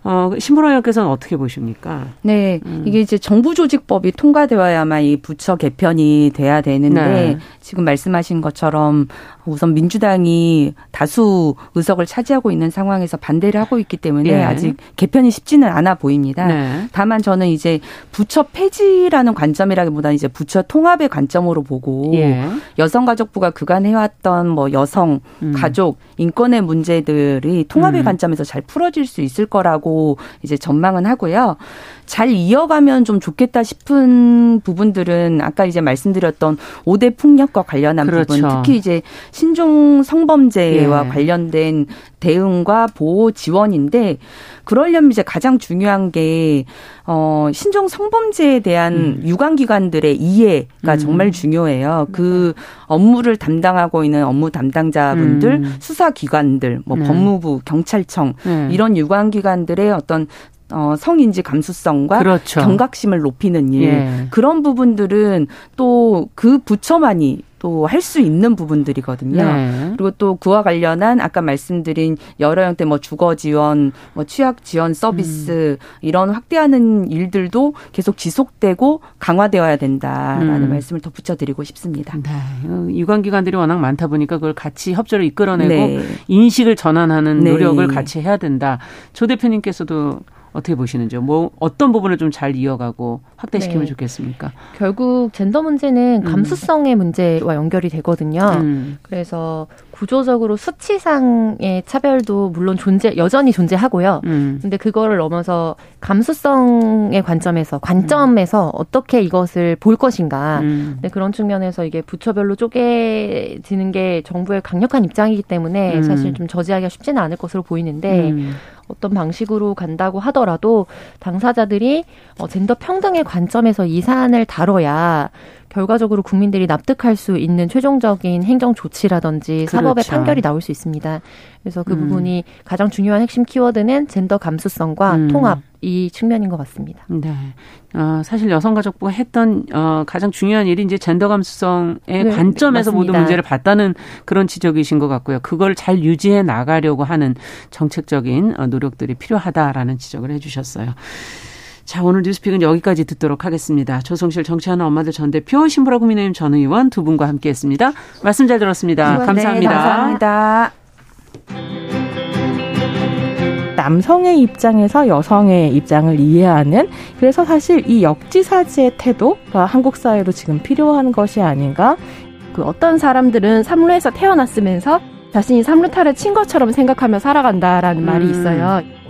어, 신보라 의원께서는 어떻게 보십니까? 네. 음. 이게 이제 정부 조직법이 통과되어야만 이 부처 개편이 돼야 되는데 네. 지금 말씀하신 것처럼 우선 민주당이 다수 의석을 차지하고 있는 상황에서 반대를 하고 있기 때문에 예. 아직 개편이 쉽지는 않아 보입니다. 네. 다만 저는 이제 부처 폐지라는 관점이라기보다는 이제 부처 통합의 관점으로 보고 예. 여성가족부가 그간 해왔던 뭐 여성, 음. 가족, 인권의 문제들이 통합의 음. 관점에서 잘 풀어질 수 있을 거라고 이제 전망은 하고요. 잘 이어가면 좀 좋겠다 싶은 부분들은 아까 이제 말씀드렸던 5대 폭력과 관련한 그렇죠. 부분, 특히 이제 신종 성범죄와 예. 관련된 대응과 보호 지원인데 그러려면 이제 가장 중요한 게 어, 신종 성범죄에 대한 음. 유관 기관들의 이해가 음. 정말 중요해요. 그 업무를 담당하고 있는 업무 담당자분들, 음. 수사 기관들, 뭐 네. 법무부, 경찰청 네. 이런 유관 기관들의 어떤 어, 성인지 감수성과 그렇죠. 경각심을 높이는 일 예. 그런 부분들은 또 그 부처만이 또 할 수 있는 부분들이거든요. 네. 그리고 또 그와 관련한 아까 말씀드린 여러 형태 뭐 주거 지원, 뭐 취약 지원 서비스 음. 이런 확대하는 일들도 계속 지속되고 강화되어야 된다라는 음. 말씀을 덧붙여 드리고 싶습니다. 네. 유관기관들이 워낙 많다 보니까 그걸 같이 협조를 이끌어내고 네. 인식을 전환하는 네. 노력을 같이 해야 된다. 조 대표님께서도 어떻게 보시는지요? 뭐 어떤 부분을 좀 잘 이어가고 확대시키면 네. 좋겠습니까? 결국 젠더 문제는 음. 감수성의 음. 문제와 연결이 되거든요. 음. 그래서 구조적으로 수치상의 차별도 물론 존재 여전히 존재하고요. 음. 근데 그거를 넘어서 감수성의 관점에서 관점에서 음. 어떻게 이것을 볼 것인가. 음. 네, 그런 측면에서 이게 부처별로 쪼개지는 게 정부의 강력한 입장이기 때문에 사실 좀 저지하기가 쉽지는 않을 것으로 보이는데 어떤 방식으로 간다고 하더라도 당사자들이 어, 젠더 평등의 관점에서 이 사안을 다뤄야 결과적으로 국민들이 납득할 수 있는 최종적인 행정 조치라든지 그렇죠. 사법의 판결이 나올 수 있습니다. 그래서 그 음. 부분이 가장 중요한 핵심 키워드는 젠더 감수성과 음. 통합 이 측면인 것 같습니다. 네. 어, 사실 여성가족부가 했던 어, 가장 중요한 일이 이제 젠더 감수성의 네, 관점에서 맞습니다. 모든 문제를 봤다는 그런 지적이신 것 같고요. 그걸 잘 유지해 나가려고 하는 정책적인 어, 노력들이 필요하다라는 지적을 해주셨어요. 자, 오늘 뉴스픽은 여기까지 듣도록 하겠습니다. 조성실 정치하는 엄마들 전 대표, 신보라 국민의힘 전 의원 두 분과 함께 했습니다. 말씀 잘 들었습니다. 네, 감사합니다. 감사합니다. 남성의 입장에서 여성의 입장을 이해하는 그래서 사실 이 역지사지의 태도가 한국 사회로 지금 필요한 것이 아닌가. 그 어떤 사람들은 삼루에서 태어났으면서 자신이 삼루타를 친 것처럼 생각하며 살아간다라는 음. 말이 있어요.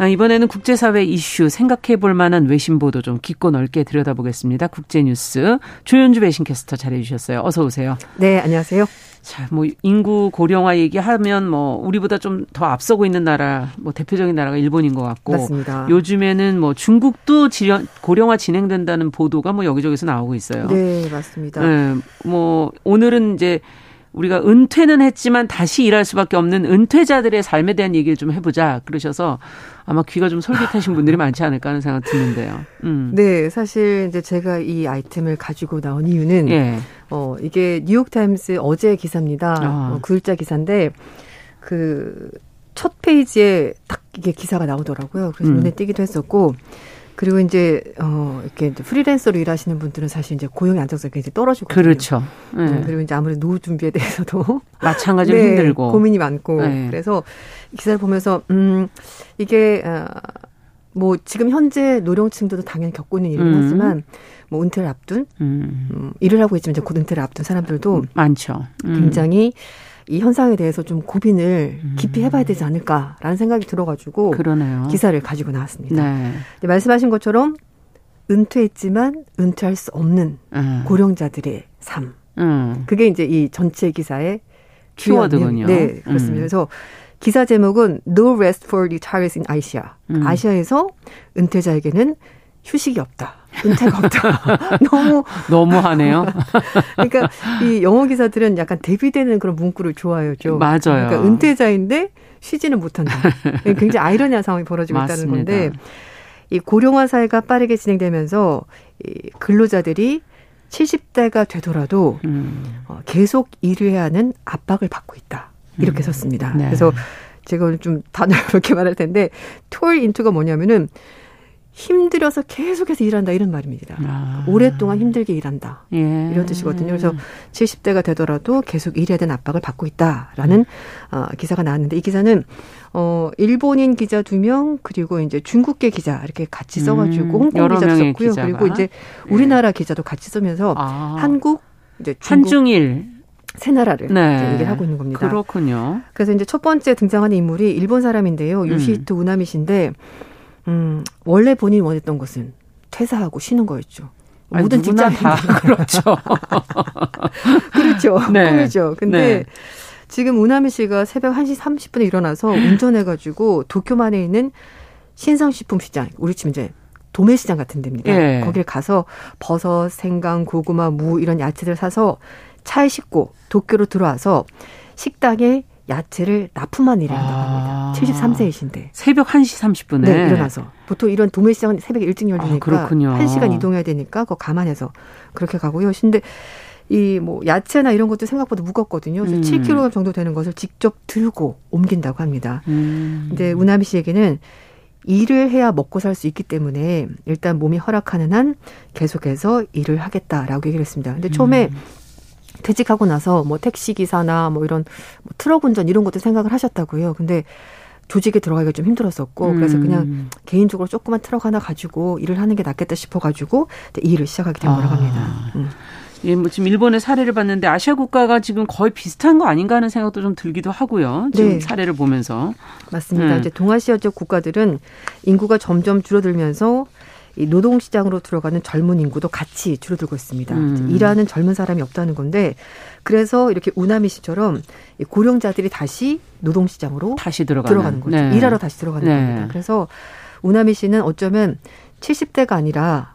아, 이번에는 국제사회 이슈 생각해 볼 만한 외신 보도 좀 깊고 넓게 들여다보겠습니다. 국제뉴스 조현주 외신캐스터 잘해주셨어요. 어서 오세요. 네, 안녕하세요. 자, 뭐 인구 고령화 얘기하면 뭐 우리보다 좀 더 앞서고 있는 나라, 뭐 대표적인 나라가 일본인 것 같고, 맞습니다. 요즘에는 뭐 중국도 지령, 고령화 진행된다는 보도가 뭐 여기저기서 나오고 있어요. 네, 맞습니다. 네, 뭐 오늘은 이제 우리가 은퇴는 했지만 다시 일할 수밖에 없는 은퇴자들의 삶에 대한 얘기를 좀 해보자 그러셔서 아마 귀가 좀 솔깃하신 분들이 많지 않을까 하는 생각 드는데요. 음. 네, 사실 이제 제가 이 아이템을 가지고 나온 이유는 예. 어 이게 뉴욕 타임스 어제 기사입니다. 아. 어, 구일자 기사인데 그 첫 페이지에 딱 이게 기사가 나오더라고요. 그래서 음. 눈에 띄기도 했었고 그리고 이제 어 이렇게 이제 프리랜서로 일하시는 분들은 사실 이제 고용의 안정성이 굉장히 떨어지고 그렇죠. 네. 음, 그리고 이제 아무래도 노후 준비에 대해서도 마찬가지로 네, 힘들고 고민이 많고 네. 그래서 기사를 보면서 음 이게 어, 뭐 지금 현재 노령층들도 당연히 겪고 있는 일이긴 음. 하지만 뭐 은퇴를 앞둔 음. 음, 일을 하고 있지만 이제 곧 은퇴를 앞둔 사람들도 많죠. 음. 굉장히 이 현상에 대해서 좀 고민을 깊이 해봐야 되지 않을까라는 생각이 들어가지고 그러네요. 기사를 가지고 나왔습니다. 네. 말씀하신 것처럼 은퇴했지만 은퇴할 수 없는 음. 고령자들의 삶. 음. 그게 이제 이 전체 기사의 키워드군요. 네, 그렇습니다. 음. 그래서 기사 제목은 No Rest for Retirees in Asia. 음. 아시아에서 은퇴자에게는 휴식이 없다. 은퇴가 없다. 너무 너무하네요. 그러니까 이 영어 기사들은 약간 대비되는 그런 문구를 좋아해요. 맞아요. 그러니까 은퇴자인데 쉬지는 못한다. 굉장히 아이러니한 상황이 벌어지고 맞습니다. 있다는 건데 이 고령화 사회가 빠르게 진행되면서 이 근로자들이 70대가 되더라도 음. 어, 계속 일을 해야 하는 압박을 받고 있다. 이렇게 음. 썼습니다. 네. 그래서 제가 오늘 좀 단어롭게 말할 텐데 톨 인투가 뭐냐면은 힘들어서 계속해서 일한다 이런 말입니다. 아. 오랫동안 힘들게 일한다. 예. 이런 뜻이거든요. 그래서 70대가 되더라도 계속 일해야 되는 압박을 받고 있다라는 어, 기사가 나왔는데 이 기사는 어 일본인 기자 두 명 그리고 이제 중국계 기자 이렇게 같이 써가지고 음, 홍콩 기자도 썼고요. 기자가. 그리고 이제 우리나라 예. 기자도 같이 쓰면서 아. 한국 이제 한중일 세 나라를 네. 얘기를 하고 있는 겁니다. 그렇군요. 그래서 이제 첫 번째 등장하는 인물이 일본 사람인데요. 유시히토 음. 우나미 씨인데 음, 원래 본인이 원했던 것은 퇴사하고 쉬는 거였죠. 아니, 모든 직장 다 그렇죠. 그렇죠. 네. 꿈이죠. 근데 네. 지금 우나미 씨가 새벽 1시 30분에 일어나서 운전해가지고 도쿄만에 있는 신상식품 시장, 우리 치면 이제 도매 시장 같은 데입니다. 예. 거길 가서 버섯, 생강, 고구마, 무 이런 야채들 사서 차에 싣고 도쿄로 들어와서 식당에 야채를 납품한 일을 한다고 합니다. 아. 73세이신데. 새벽 1시 30분에. 네, 일어나서. 보통 이런 도매시장은 새벽 일찍 열리니까. 아, 그렇군요. 1시간 이동해야 되니까 그거 감안해서 그렇게 가고요. 근데 이 뭐 야채나 이런 것도 생각보다 무겁거든요. 그래서 음. 7kg 정도 되는 것을 직접 들고 옮긴다고 합니다. 음. 근데 우나미 씨에게는 일을 해야 먹고 살 수 있기 때문에 일단 몸이 허락하는 한 계속해서 일을 하겠다라고 얘기를 했습니다. 근데 처음에 음. 퇴직하고 나서 뭐 택시 기사나 뭐 이런 뭐 트럭 운전 이런 것도 생각을 하셨다고요. 근데 조직에 들어가기가 좀 힘들었었고 음. 그래서 그냥 개인적으로 조그만 트럭 하나 가지고 일을 하는 게 낫겠다 싶어가지고 일을 시작하게 된 거라고 합니다. 아. 음. 예, 뭐 지금 일본의 사례를 봤는데 아시아 국가가 지금 거의 비슷한 거 아닌가 하는 생각도 좀 들기도 하고요. 지금 네. 사례를 보면서 맞습니다. 음. 이제 동아시아적 국가들은 인구가 점점 줄어들면서 이 노동 시장으로 들어가는 젊은 인구도 같이 줄어들고 있습니다. 음. 일하는 젊은 사람이 없다는 건데 그래서 이렇게 우나미 씨처럼 고령자들이 다시 노동 시장으로 다시 들어가는, 들어가는 거죠. 네. 일하러 다시 들어가는 네. 겁니다. 그래서 우나미 씨는 어쩌면 70대가 아니라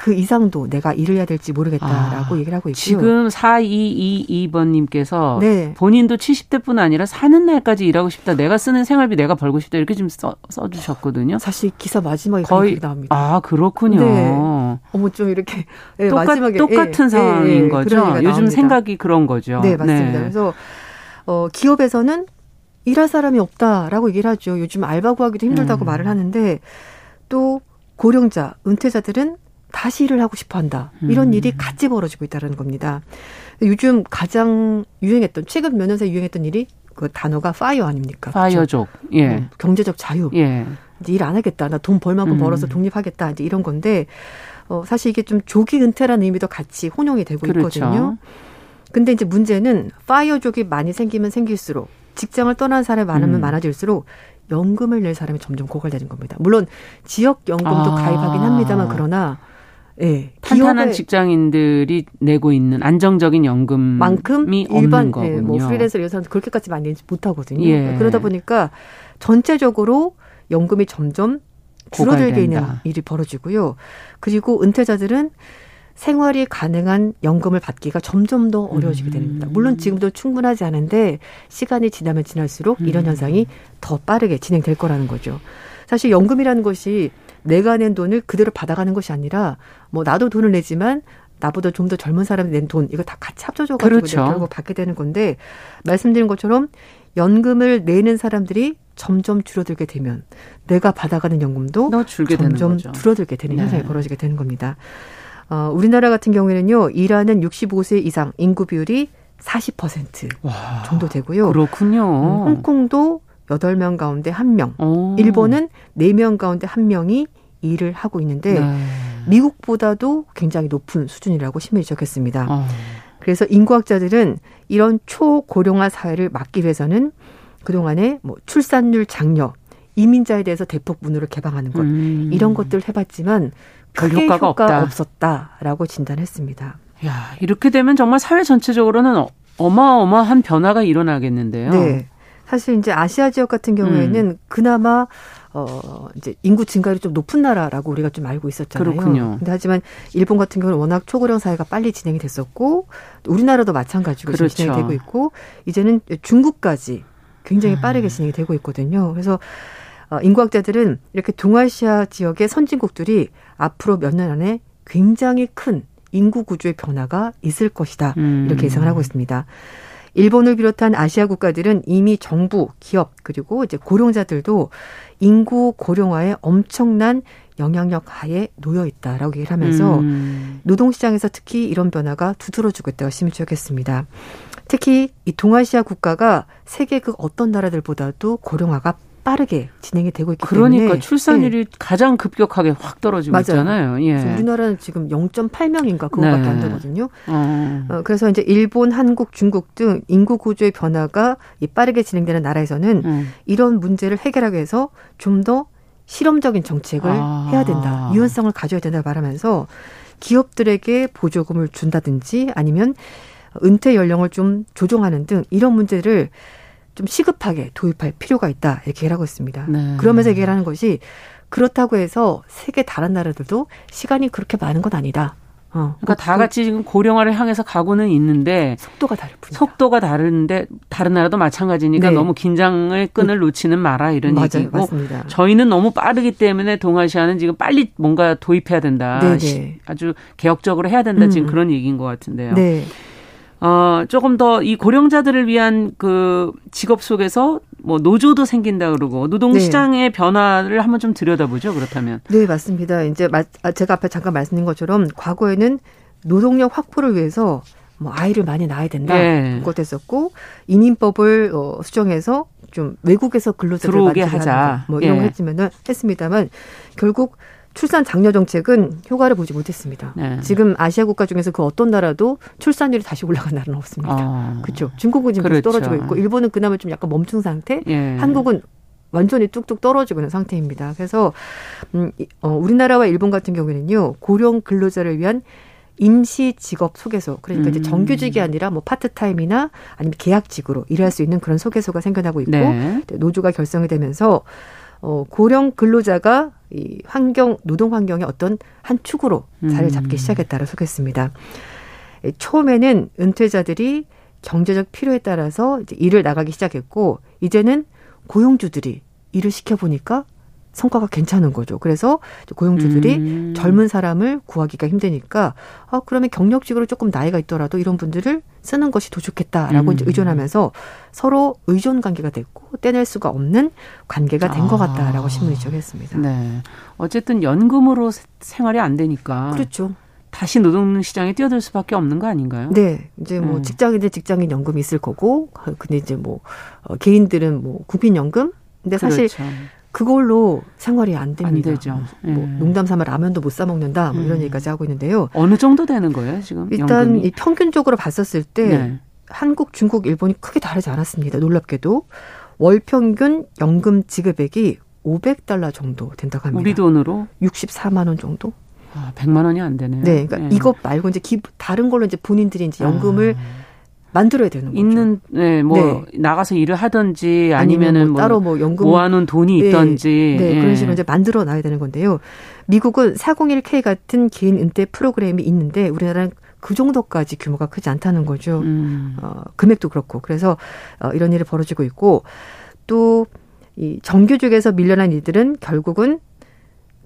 그 이상도 내가 일을 해야 될지 모르겠다라고 아, 얘기를 하고 있고요. 지금 4222번님께서 네. 본인도 70대뿐 아니라 사는 날까지 일하고 싶다. 내가 쓰는 생활비 내가 벌고 싶다. 이렇게 좀 써, 써주셨거든요. 사실 기사 마지막에 거의 나옵니다. 아 그렇군요. 네. 어머 좀 이렇게 네, 똑같, 마지막에 똑같은 예, 상황인 예, 거죠. 요즘 나옵니다. 생각이 그런 거죠. 네 맞습니다. 네. 그래서 어, 기업에서는 일할 사람이 없다라고 얘기를 하죠. 요즘 알바 구하기도 힘들다고 음. 말을 하는데 또 고령자, 은퇴자들은 다시 일을 하고 싶어 한다. 이런 음. 일이 같이 벌어지고 있다는 겁니다. 요즘 가장 유행했던, 최근 몇 년 사이 유행했던 일이 그 단어가 FIRE 아닙니까? FIRE족. 예. 음, 경제적 자유. 예. 이제 일 안 하겠다. 나 돈 벌만큼 음. 벌어서 독립하겠다. 이제 이런 건데, 어, 사실 이게 좀 조기 은퇴라는 의미도 같이 혼용이 되고 그렇죠. 있거든요. 근데 이제 문제는 파이어족이 많이 생기면 생길수록 직장을 떠난 사람이 많으면 음. 많아질수록 연금을 낼 사람이 점점 고갈되는 겁니다. 물론 지역 연금도 아. 가입하긴 합니다만 그러나 예. 탄탄한 직장인들이 내고 있는 안정적인 연금만큼 일반 거군요. 예, 뭐 프리랜서 여사는 그렇게까지 많이 내지 못하거든요. 예. 그러다 보니까 전체적으로 연금이 점점 줄어들게 있는 일이 벌어지고요. 그리고 은퇴자들은 생활이 가능한 연금을 받기가 점점 더 어려워지게 됩니다. 음. 물론 지금도 충분하지 않은데 시간이 지나면 지날수록 이런 음. 현상이 더 빠르게 진행될 거라는 거죠. 사실 연금이라는 것이 내가 낸 돈을 그대로 받아가는 것이 아니라 뭐 나도 돈을 내지만 나보다 좀 더 젊은 사람이 낸 돈 이거 다 같이 합쳐져가지고 그렇죠. 결국 받게 되는 건데 말씀드린 것처럼 연금을 내는 사람들이 점점 줄어들게 되면 내가 받아가는 연금도 점점 줄어들게 되는 네. 현상이 벌어지게 되는 겁니다. 어, 우리나라 같은 경우에는요 일하는 65세 이상 인구 비율이 40% 와, 정도 되고요. 그렇군요. 음, 홍콩도 8명 가운데 1명, 오. 일본은 4명 가운데 1명이 일을 하고 있는데 네. 미국보다도 굉장히 높은 수준이라고 심히 지적했습니다. 어. 그래서 인구학자들은 이런 초고령화 사회를 막기 위해서는 그동안에 뭐 출산율 장려, 이민자에 대해서 대폭 문호를 개방하는 것 음. 이런 것들 해봤지만 별 효과가 없다. 없었다 라고 진단했습니다. 야 이렇게 되면 정말 사회 전체적으로는 어마어마한 변화가 일어나겠는데요. 네. 사실 이제 아시아 지역 같은 경우에는 음. 그나마 어 이제 인구 증가율이 좀 높은 나라라고 우리가 좀 알고 있었잖아요. 그렇군요. 근데 하지만 일본 같은 경우는 워낙 초고령 사회가 빨리 진행이 됐었고 우리나라도 마찬가지로 그렇죠. 진행이 되고 있고 이제는 중국까지 굉장히 음. 빠르게 진행이 되고 있거든요. 그래서 어, 인구학자들은 이렇게 동아시아 지역의 선진국들이 앞으로 몇 년 안에 굉장히 큰 인구 구조의 변화가 있을 것이다. 음. 이렇게 예상을 하고 있습니다. 일본을 비롯한 아시아 국가들은 이미 정부, 기업 그리고 이제 고령자들도 인구 고령화에 엄청난 영향력 하에 놓여 있다라고 얘기를 하면서 음. 노동시장에서 특히 이런 변화가 두드러지고 있다고 심히 지적했습니다. 특히 이 동아시아 국가가 세계 그 어떤 나라들보다도 고령화가 빠르게 진행이 되고 있기 그러니까 때문에 그러니까 출산율이 네. 가장 급격하게 확 떨어지고 맞아요. 있잖아요. 예. 우리나라는 지금 0.8명인가 그거밖에 네. 안 되거든요. 어. 어. 그래서 이제 일본, 한국, 중국 등 인구 구조의 변화가 빠르게 진행되는 나라에서는 음. 이런 문제를 해결하기 위해서 좀 더 실험적인 정책을 아. 해야 된다. 유연성을 가져야 된다 말하면서 기업들에게 보조금을 준다든지 아니면 은퇴 연령을 좀 조정하는 등 이런 문제를 좀 시급하게 도입할 필요가 있다 이렇게 얘기를 하고 있습니다. 네. 그러면서 얘기를 하는 것이 그렇다고 해서 세계 다른 나라들도 시간이 그렇게 많은 건 아니다. 어, 그러니까 다 같이 지금 고령화를 향해서 가고는 있는데 속도가 다를 뿐 속도가 다른데 다른 나라도 마찬가지니까 네. 너무 긴장을 끈을 음. 놓치는 마라 이런 맞아요, 얘기고 맞습니다. 저희는 너무 빠르기 때문에 동아시아는 지금 빨리 뭔가 도입해야 된다. 네네. 네. 아주 개혁적으로 해야 된다. 지금 음. 그런 얘기인 것 같은데요. 네. 어, 조금 더 이 고령자들을 위한 그 직업 속에서 뭐 노조도 생긴다 그러고 노동 시장의 네. 변화를 한번 좀 들여다보죠. 그렇다면. 네, 맞습니다. 이제 아, 제가 앞에 잠깐 말씀드린 것처럼 과거에는 노동력 확보를 위해서 뭐 아이를 많이 낳아야 된다. 네. 그것 했었고 인인법을 어, 수정해서 좀 외국에서 근로자들 들어오게 하자. 뭐 이런 예. 거 했지만은 했습니다만 결국 출산 장려 정책은 효과를 보지 못했습니다. 네. 지금 아시아 국가 중에서 그 어떤 나라도 출산율이 다시 올라간 나라는 없습니다. 어. 그렇죠. 중국은 지금 그렇죠. 떨어지고 있고 일본은 그나마 좀 약간 멈춘 상태. 예. 한국은 완전히 뚝뚝 떨어지고 있는 상태입니다. 그래서 음, 어, 우리나라와 일본 같은 경우에는요 고령 근로자를 위한 임시 직업 소개소 그러니까 음. 이제 정규직이 아니라 뭐 파트타임이나 아니면 계약직으로 일할 수 있는 그런 소개소가 생겨나고 있고 네. 노조가 결성이 되면서 어, 고령 근로자가 이 환경, 노동 환경의 어떤 한 축으로 자리를 잡기 음. 시작했다고 소개했습니다. 처음에는 은퇴자들이 경제적 필요에 따라서 이제 일을 나가기 시작했고, 이제는 고용주들이 일을 시켜보니까 성과가 괜찮은 거죠. 그래서 고용주들이 음. 젊은 사람을 구하기가 힘드니까 아 그러면 경력직으로 조금 나이가 있더라도 이런 분들을 쓰는 것이 더 좋겠다라고 음. 이제 의존하면서 서로 의존 관계가 됐고 떼낼 수가 없는 관계가 된것 같다라고 아. 신문이 지적했습니다. 네. 어쨌든 연금으로 생활이 안 되니까 그렇죠. 다시 노동 시장에 뛰어들 수밖에 없는 거 아닌가요? 네. 이제 뭐 음. 직장인들 직장인 연금이 있을 거고, 근데 이제 뭐, 어, 개인들은 뭐, 국민 연금? 근데 사실 그렇죠. 그걸로 생활이 안 됩니다. 안 되죠. 뭐 예. 농담 삼아 라면도 못 사 먹는다. 뭐 이런 음. 얘기까지 하고 있는데요. 어느 정도 되는 거예요, 지금? 일단 연금이? 이 평균적으로 봤었을 때 네. 한국, 중국, 일본이 크게 다르지 않았습니다. 놀랍게도 월 평균 연금 지급액이 500달러 정도 된다고 합니다. 우리 돈으로 64만 원 정도? 아, 100만 원이 안 되네요. 네, 그러니까 네. 이것 말고 이제 기, 다른 걸로 이제 본인들이 이제 연금을 아. 만들어야 되는 거죠. 있는 네 뭐 네. 나가서 일을 하든지 아니면은 뭐, 뭐 따로 뭐 연금 모아놓은 돈이 네. 있던지 네, 네. 그런 식으로 이제 만들어 놔야 되는 건데요. 미국은 401k 같은 개인 은퇴 프로그램이 있는데 우리나라는 그 정도까지 규모가 크지 않다는 거죠. 음. 어, 금액도 그렇고 그래서 어, 이런 일이 벌어지고 있고 또 이 정규직에서 밀려난 이들은 결국은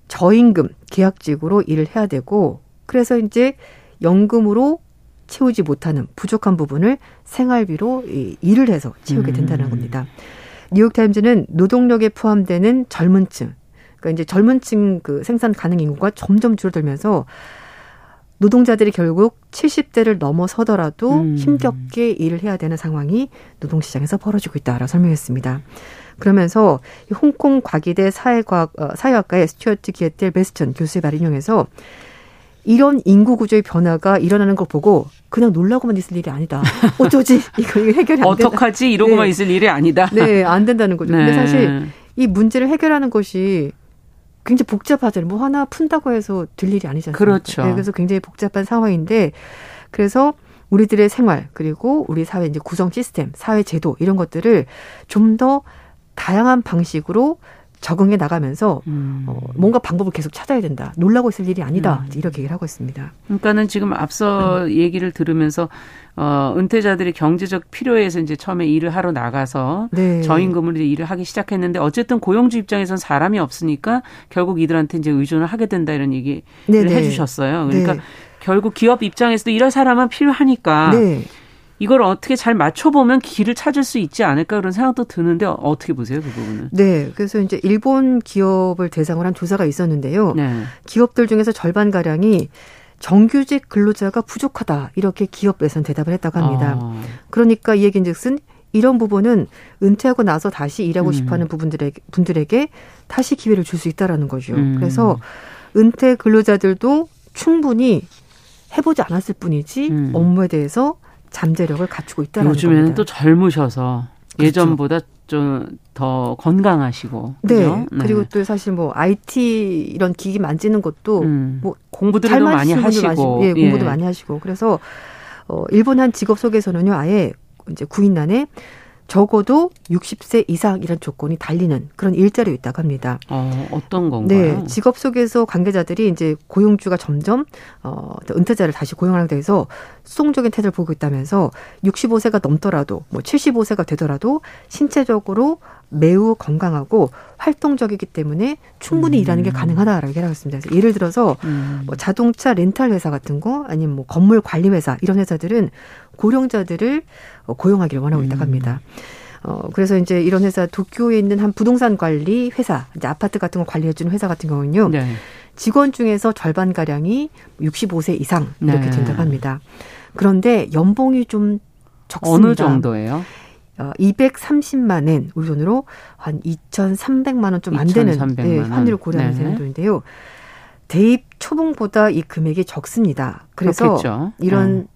저임금 계약직으로 일을 해야 되고 그래서 이제 연금으로 채우지 못하는 부족한 부분을 생활비로 일을 해서 채우게 음. 된다는 겁니다. 뉴욕타임즈는 노동력에 포함되는 젊은 층, 그러니까 이제 젊은 층 그 생산 가능 인구가 점점 줄어들면서 노동자들이 결국 70대를 넘어서더라도 음. 힘겹게 일을 해야 되는 상황이 노동시장에서 벌어지고 있다라고 설명했습니다. 그러면서 홍콩 과기대 사회과학, 어, 사회학과의 스튜어트 기에텔 베스턴 교수의 말을 인용해서 이런 인구 구조의 변화가 일어나는 걸 보고 그냥 놀라고만 있을 일이 아니다. 어쩌지? 이거 해결이 안 된다. 어떡하지? 이러고만 네. 있을 일이 아니다. 네, 안 된다는 거죠. 네. 근데 사실 이 문제를 해결하는 것이 굉장히 복잡하잖아요. 뭐 하나 푼다고 해서 될 일이 않습니까? 그렇죠. 네, 그래서 굉장히 복잡한 상황인데 그래서 우리들의 생활 그리고 우리 사회 이제 구성 시스템, 사회 제도 이런 것들을 좀 더 다양한 방식으로 적응해 나가면서 음. 어, 뭔가 방법을 계속 찾아야 된다. 놀라고 있을 일이 아니다. 음. 이렇게 얘기를 하고 있습니다. 그러니까는 지금 앞서 음. 얘기를 들으면서 어, 은퇴자들이 경제적 필요에서 이제 처음에 일을 하러 나가서 네. 저임금으로 이제 일을 하기 시작했는데 어쨌든 고용주 입장에선 사람이 없으니까 결국 이들한테 이제 의존을 하게 된다 이런 얘기를 네네. 네. 해주셨어요. 그러니까 네. 결국 기업 입장에서도 일할 사람은 필요하니까. 네. 이걸 어떻게 잘 맞춰보면 길을 찾을 수 있지 않을까 그런 생각도 드는데 어떻게 보세요 그 부분은? 네, 그래서 이제 일본 기업을 대상으로 한 조사가 있었는데요. 네. 기업들 중에서 절반 가량이 정규직 근로자가 부족하다 이렇게 기업에선 대답을 했다고 합니다. 아. 그러니까 이 얘기인즉슨 이런 부분은 은퇴하고 나서 다시 일하고 음. 싶어하는 부분들에게 분들에게 다시 기회를 줄 수 있다라는 거죠. 음. 그래서 은퇴 근로자들도 충분히 해보지 않았을 뿐이지 음. 업무에 대해서 잠재력을 갖추고 있다는 요즘에는 겁니다. 또 젊으셔서 그렇죠. 예전보다 좀 더 건강하시고 네. 네. 그리고 또 사실 뭐 IT 이런 기기 만지는 것도 음. 뭐 공부들도 많이 하시고 예, 공부도 예. 많이 하시고 그래서 어 일본 한 직업 속에서는요 아예 이제 구인난에 적어도 60세 이상이란 조건이 달리는 그런 일자리가 있다고 합니다. 어, 어떤 건가요? 네, 직업 속에서 관계자들이 이제 고용주가 점점 어, 은퇴자를 다시 고용하게 돼서 수동적인 태도를 보고 있다면서 65세가 넘더라도 뭐 75세가 되더라도 신체적으로 매우 건강하고 활동적이기 때문에 충분히 음. 일하는 게 가능하다라고 얘기하고 있습니다. 예를 들어서 음. 뭐 자동차 렌탈 회사 같은 거 아니면 뭐 건물 관리 회사 이런 회사들은 고령자들을 어, 고용하기를 원하고 있다고 음. 합니다. 어, 그래서 이제 이런 회사 도쿄에 있는 한 부동산 관리 회사, 이제 아파트 같은 거 관리해주는 회사 같은 경우는요. 네. 직원 중에서 절반 가량이 65세 이상 이렇게 네. 된다고 합니다. 그런데 연봉이 좀 적습니다. 어느 정도예요? 어, 230만 엔, 우리 돈으로 한 2,300만 원 좀 안 되는 네, 환율을 고려하면 되는 돈인데요. 대입 초봉보다 이 금액이 적습니다. 그래서 그렇겠죠. 이런 음.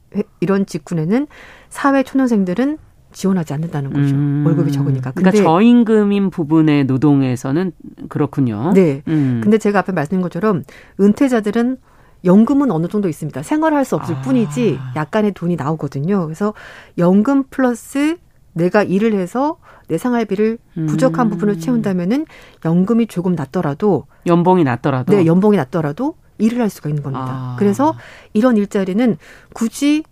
이런 직군에는 사회 초년생들은 지원하지 않는다는 거죠. 음. 월급이 적으니까. 그러니까 근데 그러니까 저임금인 부분의 노동에서는 그렇군요. 네. 음. 근데 제가 앞에 말씀드린 것처럼 은퇴자들은 연금은 어느 정도 있습니다. 생활할 수 없을 아. 뿐이지 약간의 돈이 나오거든요. 그래서 연금 플러스 내가 일을 해서 내 생활비를 부족한 음. 부분을 채운다면은 연금이 조금 낮더라도 연봉이 낮더라도 네 연봉이 낮더라도 일을 할 수가 있는 겁니다. 아. 그래서 이런 일자리는 굳이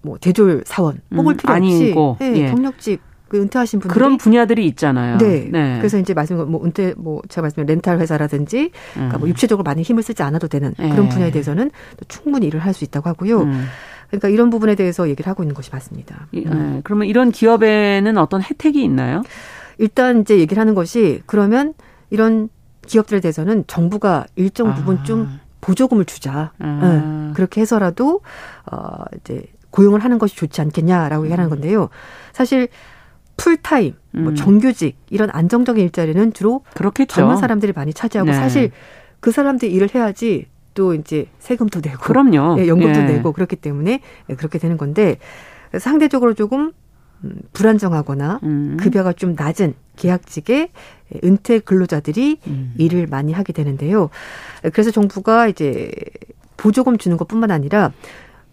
뭐 대졸 사원 뽑을 음, 필요 없이 아니고, 네, 예. 경력직 그 은퇴하신 분들 그런 분야들이 있잖아요. 네. 네. 그래서 이제 말씀 뭐 은퇴 뭐 제가 말씀드린 렌탈 회사라든지 그러니까 뭐 음. 육체적으로 많이 힘을 쓰지 않아도 되는 네. 그런 분야에 대해서는 또 충분히 일을 할 수 있다고 하고요. 음. 그러니까 이런 부분에 대해서 얘기를 하고 있는 것이 맞습니다. 네. 그러면 이런 기업에는 어떤 혜택이 있나요? 일단 이제 얘기를 하는 것이 그러면 이런 기업들에 대해서는 정부가 일정 아. 부분 아. 좀 보조금을 주자. 아. 네. 그렇게 해서라도 어 이제 고용을 하는 것이 좋지 않겠냐라고 얘기하는 음. 건데요. 사실 풀타임, 뭐 음. 정규직 이런 안정적인 일자리는 주로 그렇겠죠. 젊은 사람들이 많이 차지하고 네. 사실 그 사람들이 일을 해야지 또 이제 세금도 내고 그럼요. 예, 연금도 예. 내고 그렇기 때문에 예, 그렇게 되는 건데 상대적으로 조금 음, 불안정하거나 음. 급여가 좀 낮은 계약직의 은퇴 근로자들이 음. 일을 많이 하게 되는데요. 그래서 정부가 이제 보조금 주는 것뿐만 아니라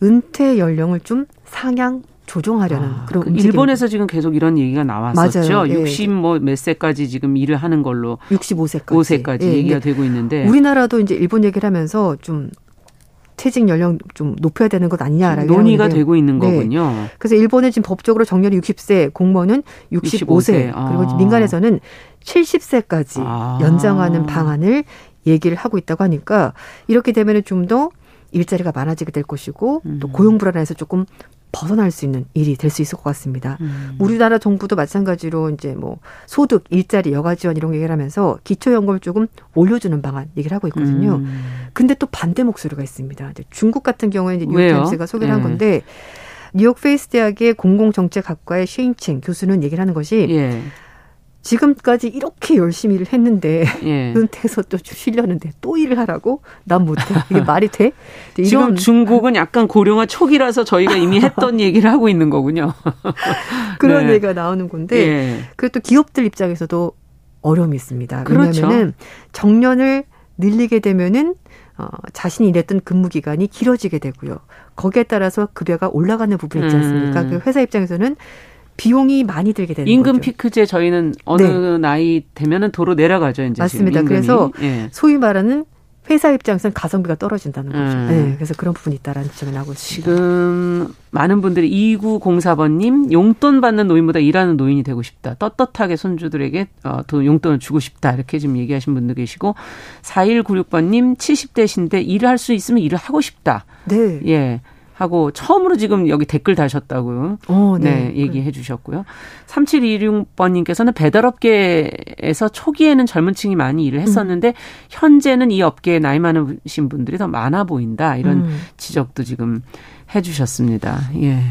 은퇴 연령을 좀 상향 조정하려는 아, 그런 그 일본에서 지금 계속 이런 얘기가 나왔었죠. 맞아요. 60뭐 몇 세까지 지금 일을 하는 걸로 65세까지 5세까지 예, 얘기가 되고 있는데 우리나라도 이제 일본 얘기를 하면서 좀 퇴직 연령 좀 높여야 되는 것 아니냐라고 논의가 하는데. 되고 있는 네. 거군요. 그래서 일본은 지금 법적으로 정년이 60세, 공무원은 65세, 65세. 아. 그리고 민간에서는 70세까지 아. 연장하는 방안을 얘기를 하고 있다고 하니까 이렇게 되면은 좀 더 일자리가 많아지게 될 것이고 음. 또 고용 불안에서 조금 벗어날 수 있는 일이 될 수 있을 것 같습니다. 음. 우리나라 정부도 마찬가지로 이제 뭐 소득, 일자리, 여가 지원 이런 얘기를 하면서 기초연금을 조금 올려주는 방안 얘기를 하고 있거든요. 음. 근데 또 반대 목소리가 있습니다. 중국 같은 경우에 이제 뉴욕타임스가 소개를 네. 한 건데 뉴욕 페이스 대학의 공공정책학과의 쉐잉칭 교수는 얘기를 하는 것이 예. 지금까지 이렇게 열심히 일을 했는데 예. 은퇴해서 또 쉬려는데 또 일을 하라고? 난 못해. 이게 말이 돼? 지금 중국은 약간 고령화 초기라서 저희가 이미 했던 얘기를 하고 있는 거군요. 그런 네. 얘기가 나오는 건데 예. 그래도 기업들 입장에서도 어려움이 있습니다. 그렇죠. 왜냐하면 정년을 늘리게 되면은 어, 자신이 일했던 근무 기간이 길어지게 되고요. 거기에 따라서 급여가 올라가는 부분이 있지 않습니까? 음. 그 회사 입장에서는 비용이 많이 들게 되는 임금 거죠. 피크제 저희는 어느 네. 나이 되면은 도로 내려가죠. 이제 맞습니다. 그래서 예. 소위 말하는 회사 입장에서는 가성비가 떨어진다는 거죠. 음. 네, 그래서 그런 부분이 있다라는 지적이 나오고 있습니다. 지금 많은 분들이 2904번님 용돈 받는 노인보다 일하는 노인이 되고 싶다. 떳떳하게 손주들에게 어, 돈 용돈을 주고 싶다. 이렇게 지금 얘기하신 분도 계시고 4196번님 70대신데 일을 할 수 있으면 일을 하고 싶다. 네. 예. 하고 처음으로 지금 여기 댓글 다셨다고 어, 네. 네, 얘기해 주셨고요. 3726번님께서는 배달업계에서 초기에는 젊은 층이 많이 일을 했었는데 음. 현재는 이 업계에 나이 많으신 분들이 더 많아 보인다. 이런 음. 지적도 지금 해 주셨습니다. 예.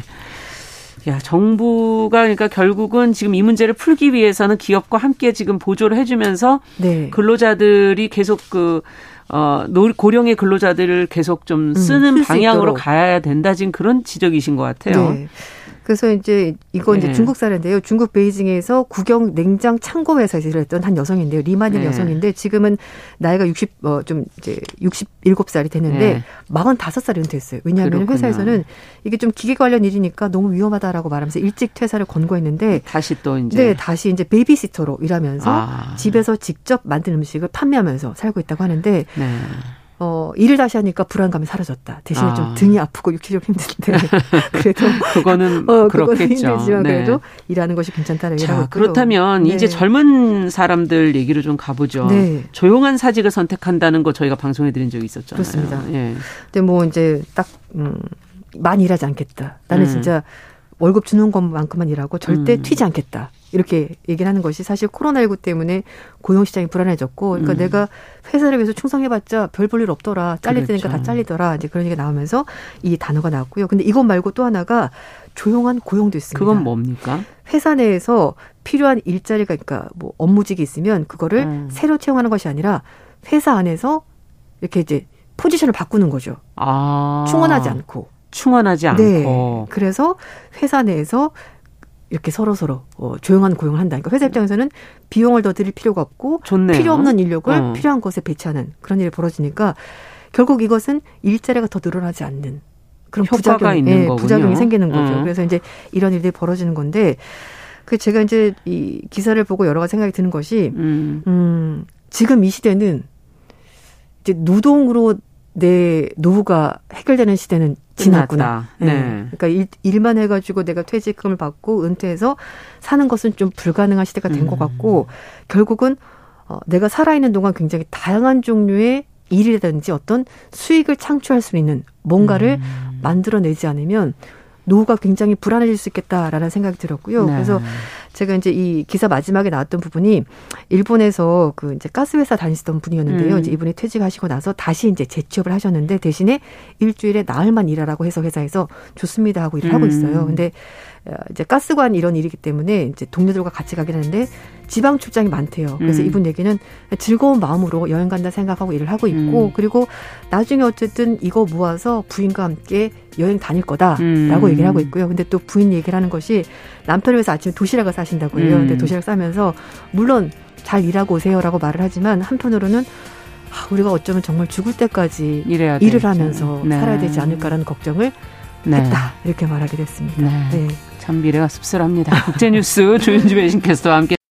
야, 정부가 그러니까 결국은 지금 이 문제를 풀기 위해서는 기업과 함께 지금 보조를 해주면서 네. 근로자들이 계속 그 어, 고령의 근로자들을 계속 좀 음, 쓰는 음, 방향으로 가야 된다 지금 그런 지적이신 것 같아요. 네. 그래서 이제 이거 네. 이제 중국 사례인데요. 중국 베이징에서 국영 냉장 창고 회사에서 일했던 한 여성인데요. 리만일 네. 여성인데 지금은 나이가 60, 어, 좀 이제 67살이 됐는데 네. 45살이 은퇴했어요. 왜냐하면 그렇구나. 회사에서는 이게 좀 기계 관련 일이니까 너무 위험하다라고 말하면서 일찍 퇴사를 권고했는데 다시 또 이제 네, 다시 이제 베이비시터로 일하면서 아. 집에서 직접 만든 음식을 판매하면서 살고 있다고 하는데 네. 어, 일을 다시 하니까 불안감이 사라졌다. 대신에 아. 좀 등이 아프고 육체적으로 힘든데 그래도 그거는 어, 그렇겠죠. 힘들지만 네. 그래도 일하는 것이 괜찮다는 얘기를 하고 그렇다면 네. 이제 젊은 사람들 얘기를 좀 가보죠. 네. 조용한 사직을 선택한다는 거 저희가 방송해 드린 적이 있었잖아요. 그렇습니다. 예. 근데 뭐 이제 딱 음, 많이 일하지 않겠다. 나는 음. 진짜 월급 주는 것만큼만 일하고 절대 음. 튀지 않겠다. 이렇게 얘기를 하는 것이 사실 코로나19 때문에 고용 시장이 불안해졌고, 그러니까 음. 내가 회사를 위해서 충성해봤자 별 볼 일 없더라. 잘릴 그렇죠. 때니까 다 잘리더라. 이제 그런 얘기가 나오면서 이 단어가 나왔고요. 근데 이것 말고 또 하나가 조용한 고용도 있습니다. 그건 뭡니까? 회사 내에서 필요한 일자리가, 그러니까 뭐 업무직이 있으면 그거를 음. 새로 채용하는 것이 아니라 회사 안에서 이렇게 이제 포지션을 바꾸는 거죠. 아. 충원하지 않고. 충원하지 않고. 네. 그래서 회사 내에서 이렇게 서로 서로 어, 조용한 고용을 한다. 그러니까 회사 입장에서는 비용을 더 드릴 필요가 없고 좋네요. 필요 없는 인력을 어. 필요한 곳에 배치하는 그런 일이 벌어지니까 결국 이것은 일자리가 더 늘어나지 않는 그런 부작용, 있는 예, 부작용이 생기는 거죠. 어. 그래서 이제 이런 일들이 벌어지는 건데 그 제가 이제 이 기사를 보고 여러 가지 생각이 드는 것이 음, 음 지금 이 시대는 이제 노동으로 내 노후가 해결되는 시대는 지났구나. 네. 네. 그러니까 일, 만 해가지고 내가 퇴직금을 받고 은퇴해서 사는 것은 좀 불가능한 시대가 된것 음. 같고 결국은 어, 내가 살아있는 동안 굉장히 다양한 종류의 일이라든지 어떤 수익을 창출할 수 있는 뭔가를 음. 만들어내지 않으면 노후가 굉장히 불안해질 수 있겠다라는 생각이 들었고요. 네. 그래서 제가 이제 이 기사 마지막에 나왔던 부분이 일본에서 그 이제 가스회사 다니시던 분이었는데요. 음. 이제 이분이 퇴직하시고 나서 다시 이제 재취업을 하셨는데 대신에 일주일에 나흘만 일하라고 해서 회사에서 좋습니다 하고 일을 음. 하고 있어요. 근데 어, 이제 가스관 이런 일이기 때문에 이제 동료들과 같이 가긴 하는데 지방 출장이 많대요. 그래서 음. 이분 얘기는 즐거운 마음으로 여행 간다 생각하고 일을 하고 있고 음. 그리고 나중에 어쨌든 이거 모아서 부인과 함께 여행 다닐 거다라고 음. 얘기를 하고 있고요. 근데 또 부인 얘기를 하는 것이 남편을 위해서 아침에 도시락을 싸신다고 해요. 근데 음. 도시락 싸면서 물론 잘 일하고 오세요라고 말을 하지만 한편으로는 아, 우리가 어쩌면 정말 죽을 때까지 일을 되겠죠. 하면서 네. 살아야 되지 않을까라는 걱정을 네. 했다 이렇게 말하게 됐습니다. 네. 네. 참 미래가 씁쓸합니다. 국제뉴스 조윤주 배신캐스터와 함께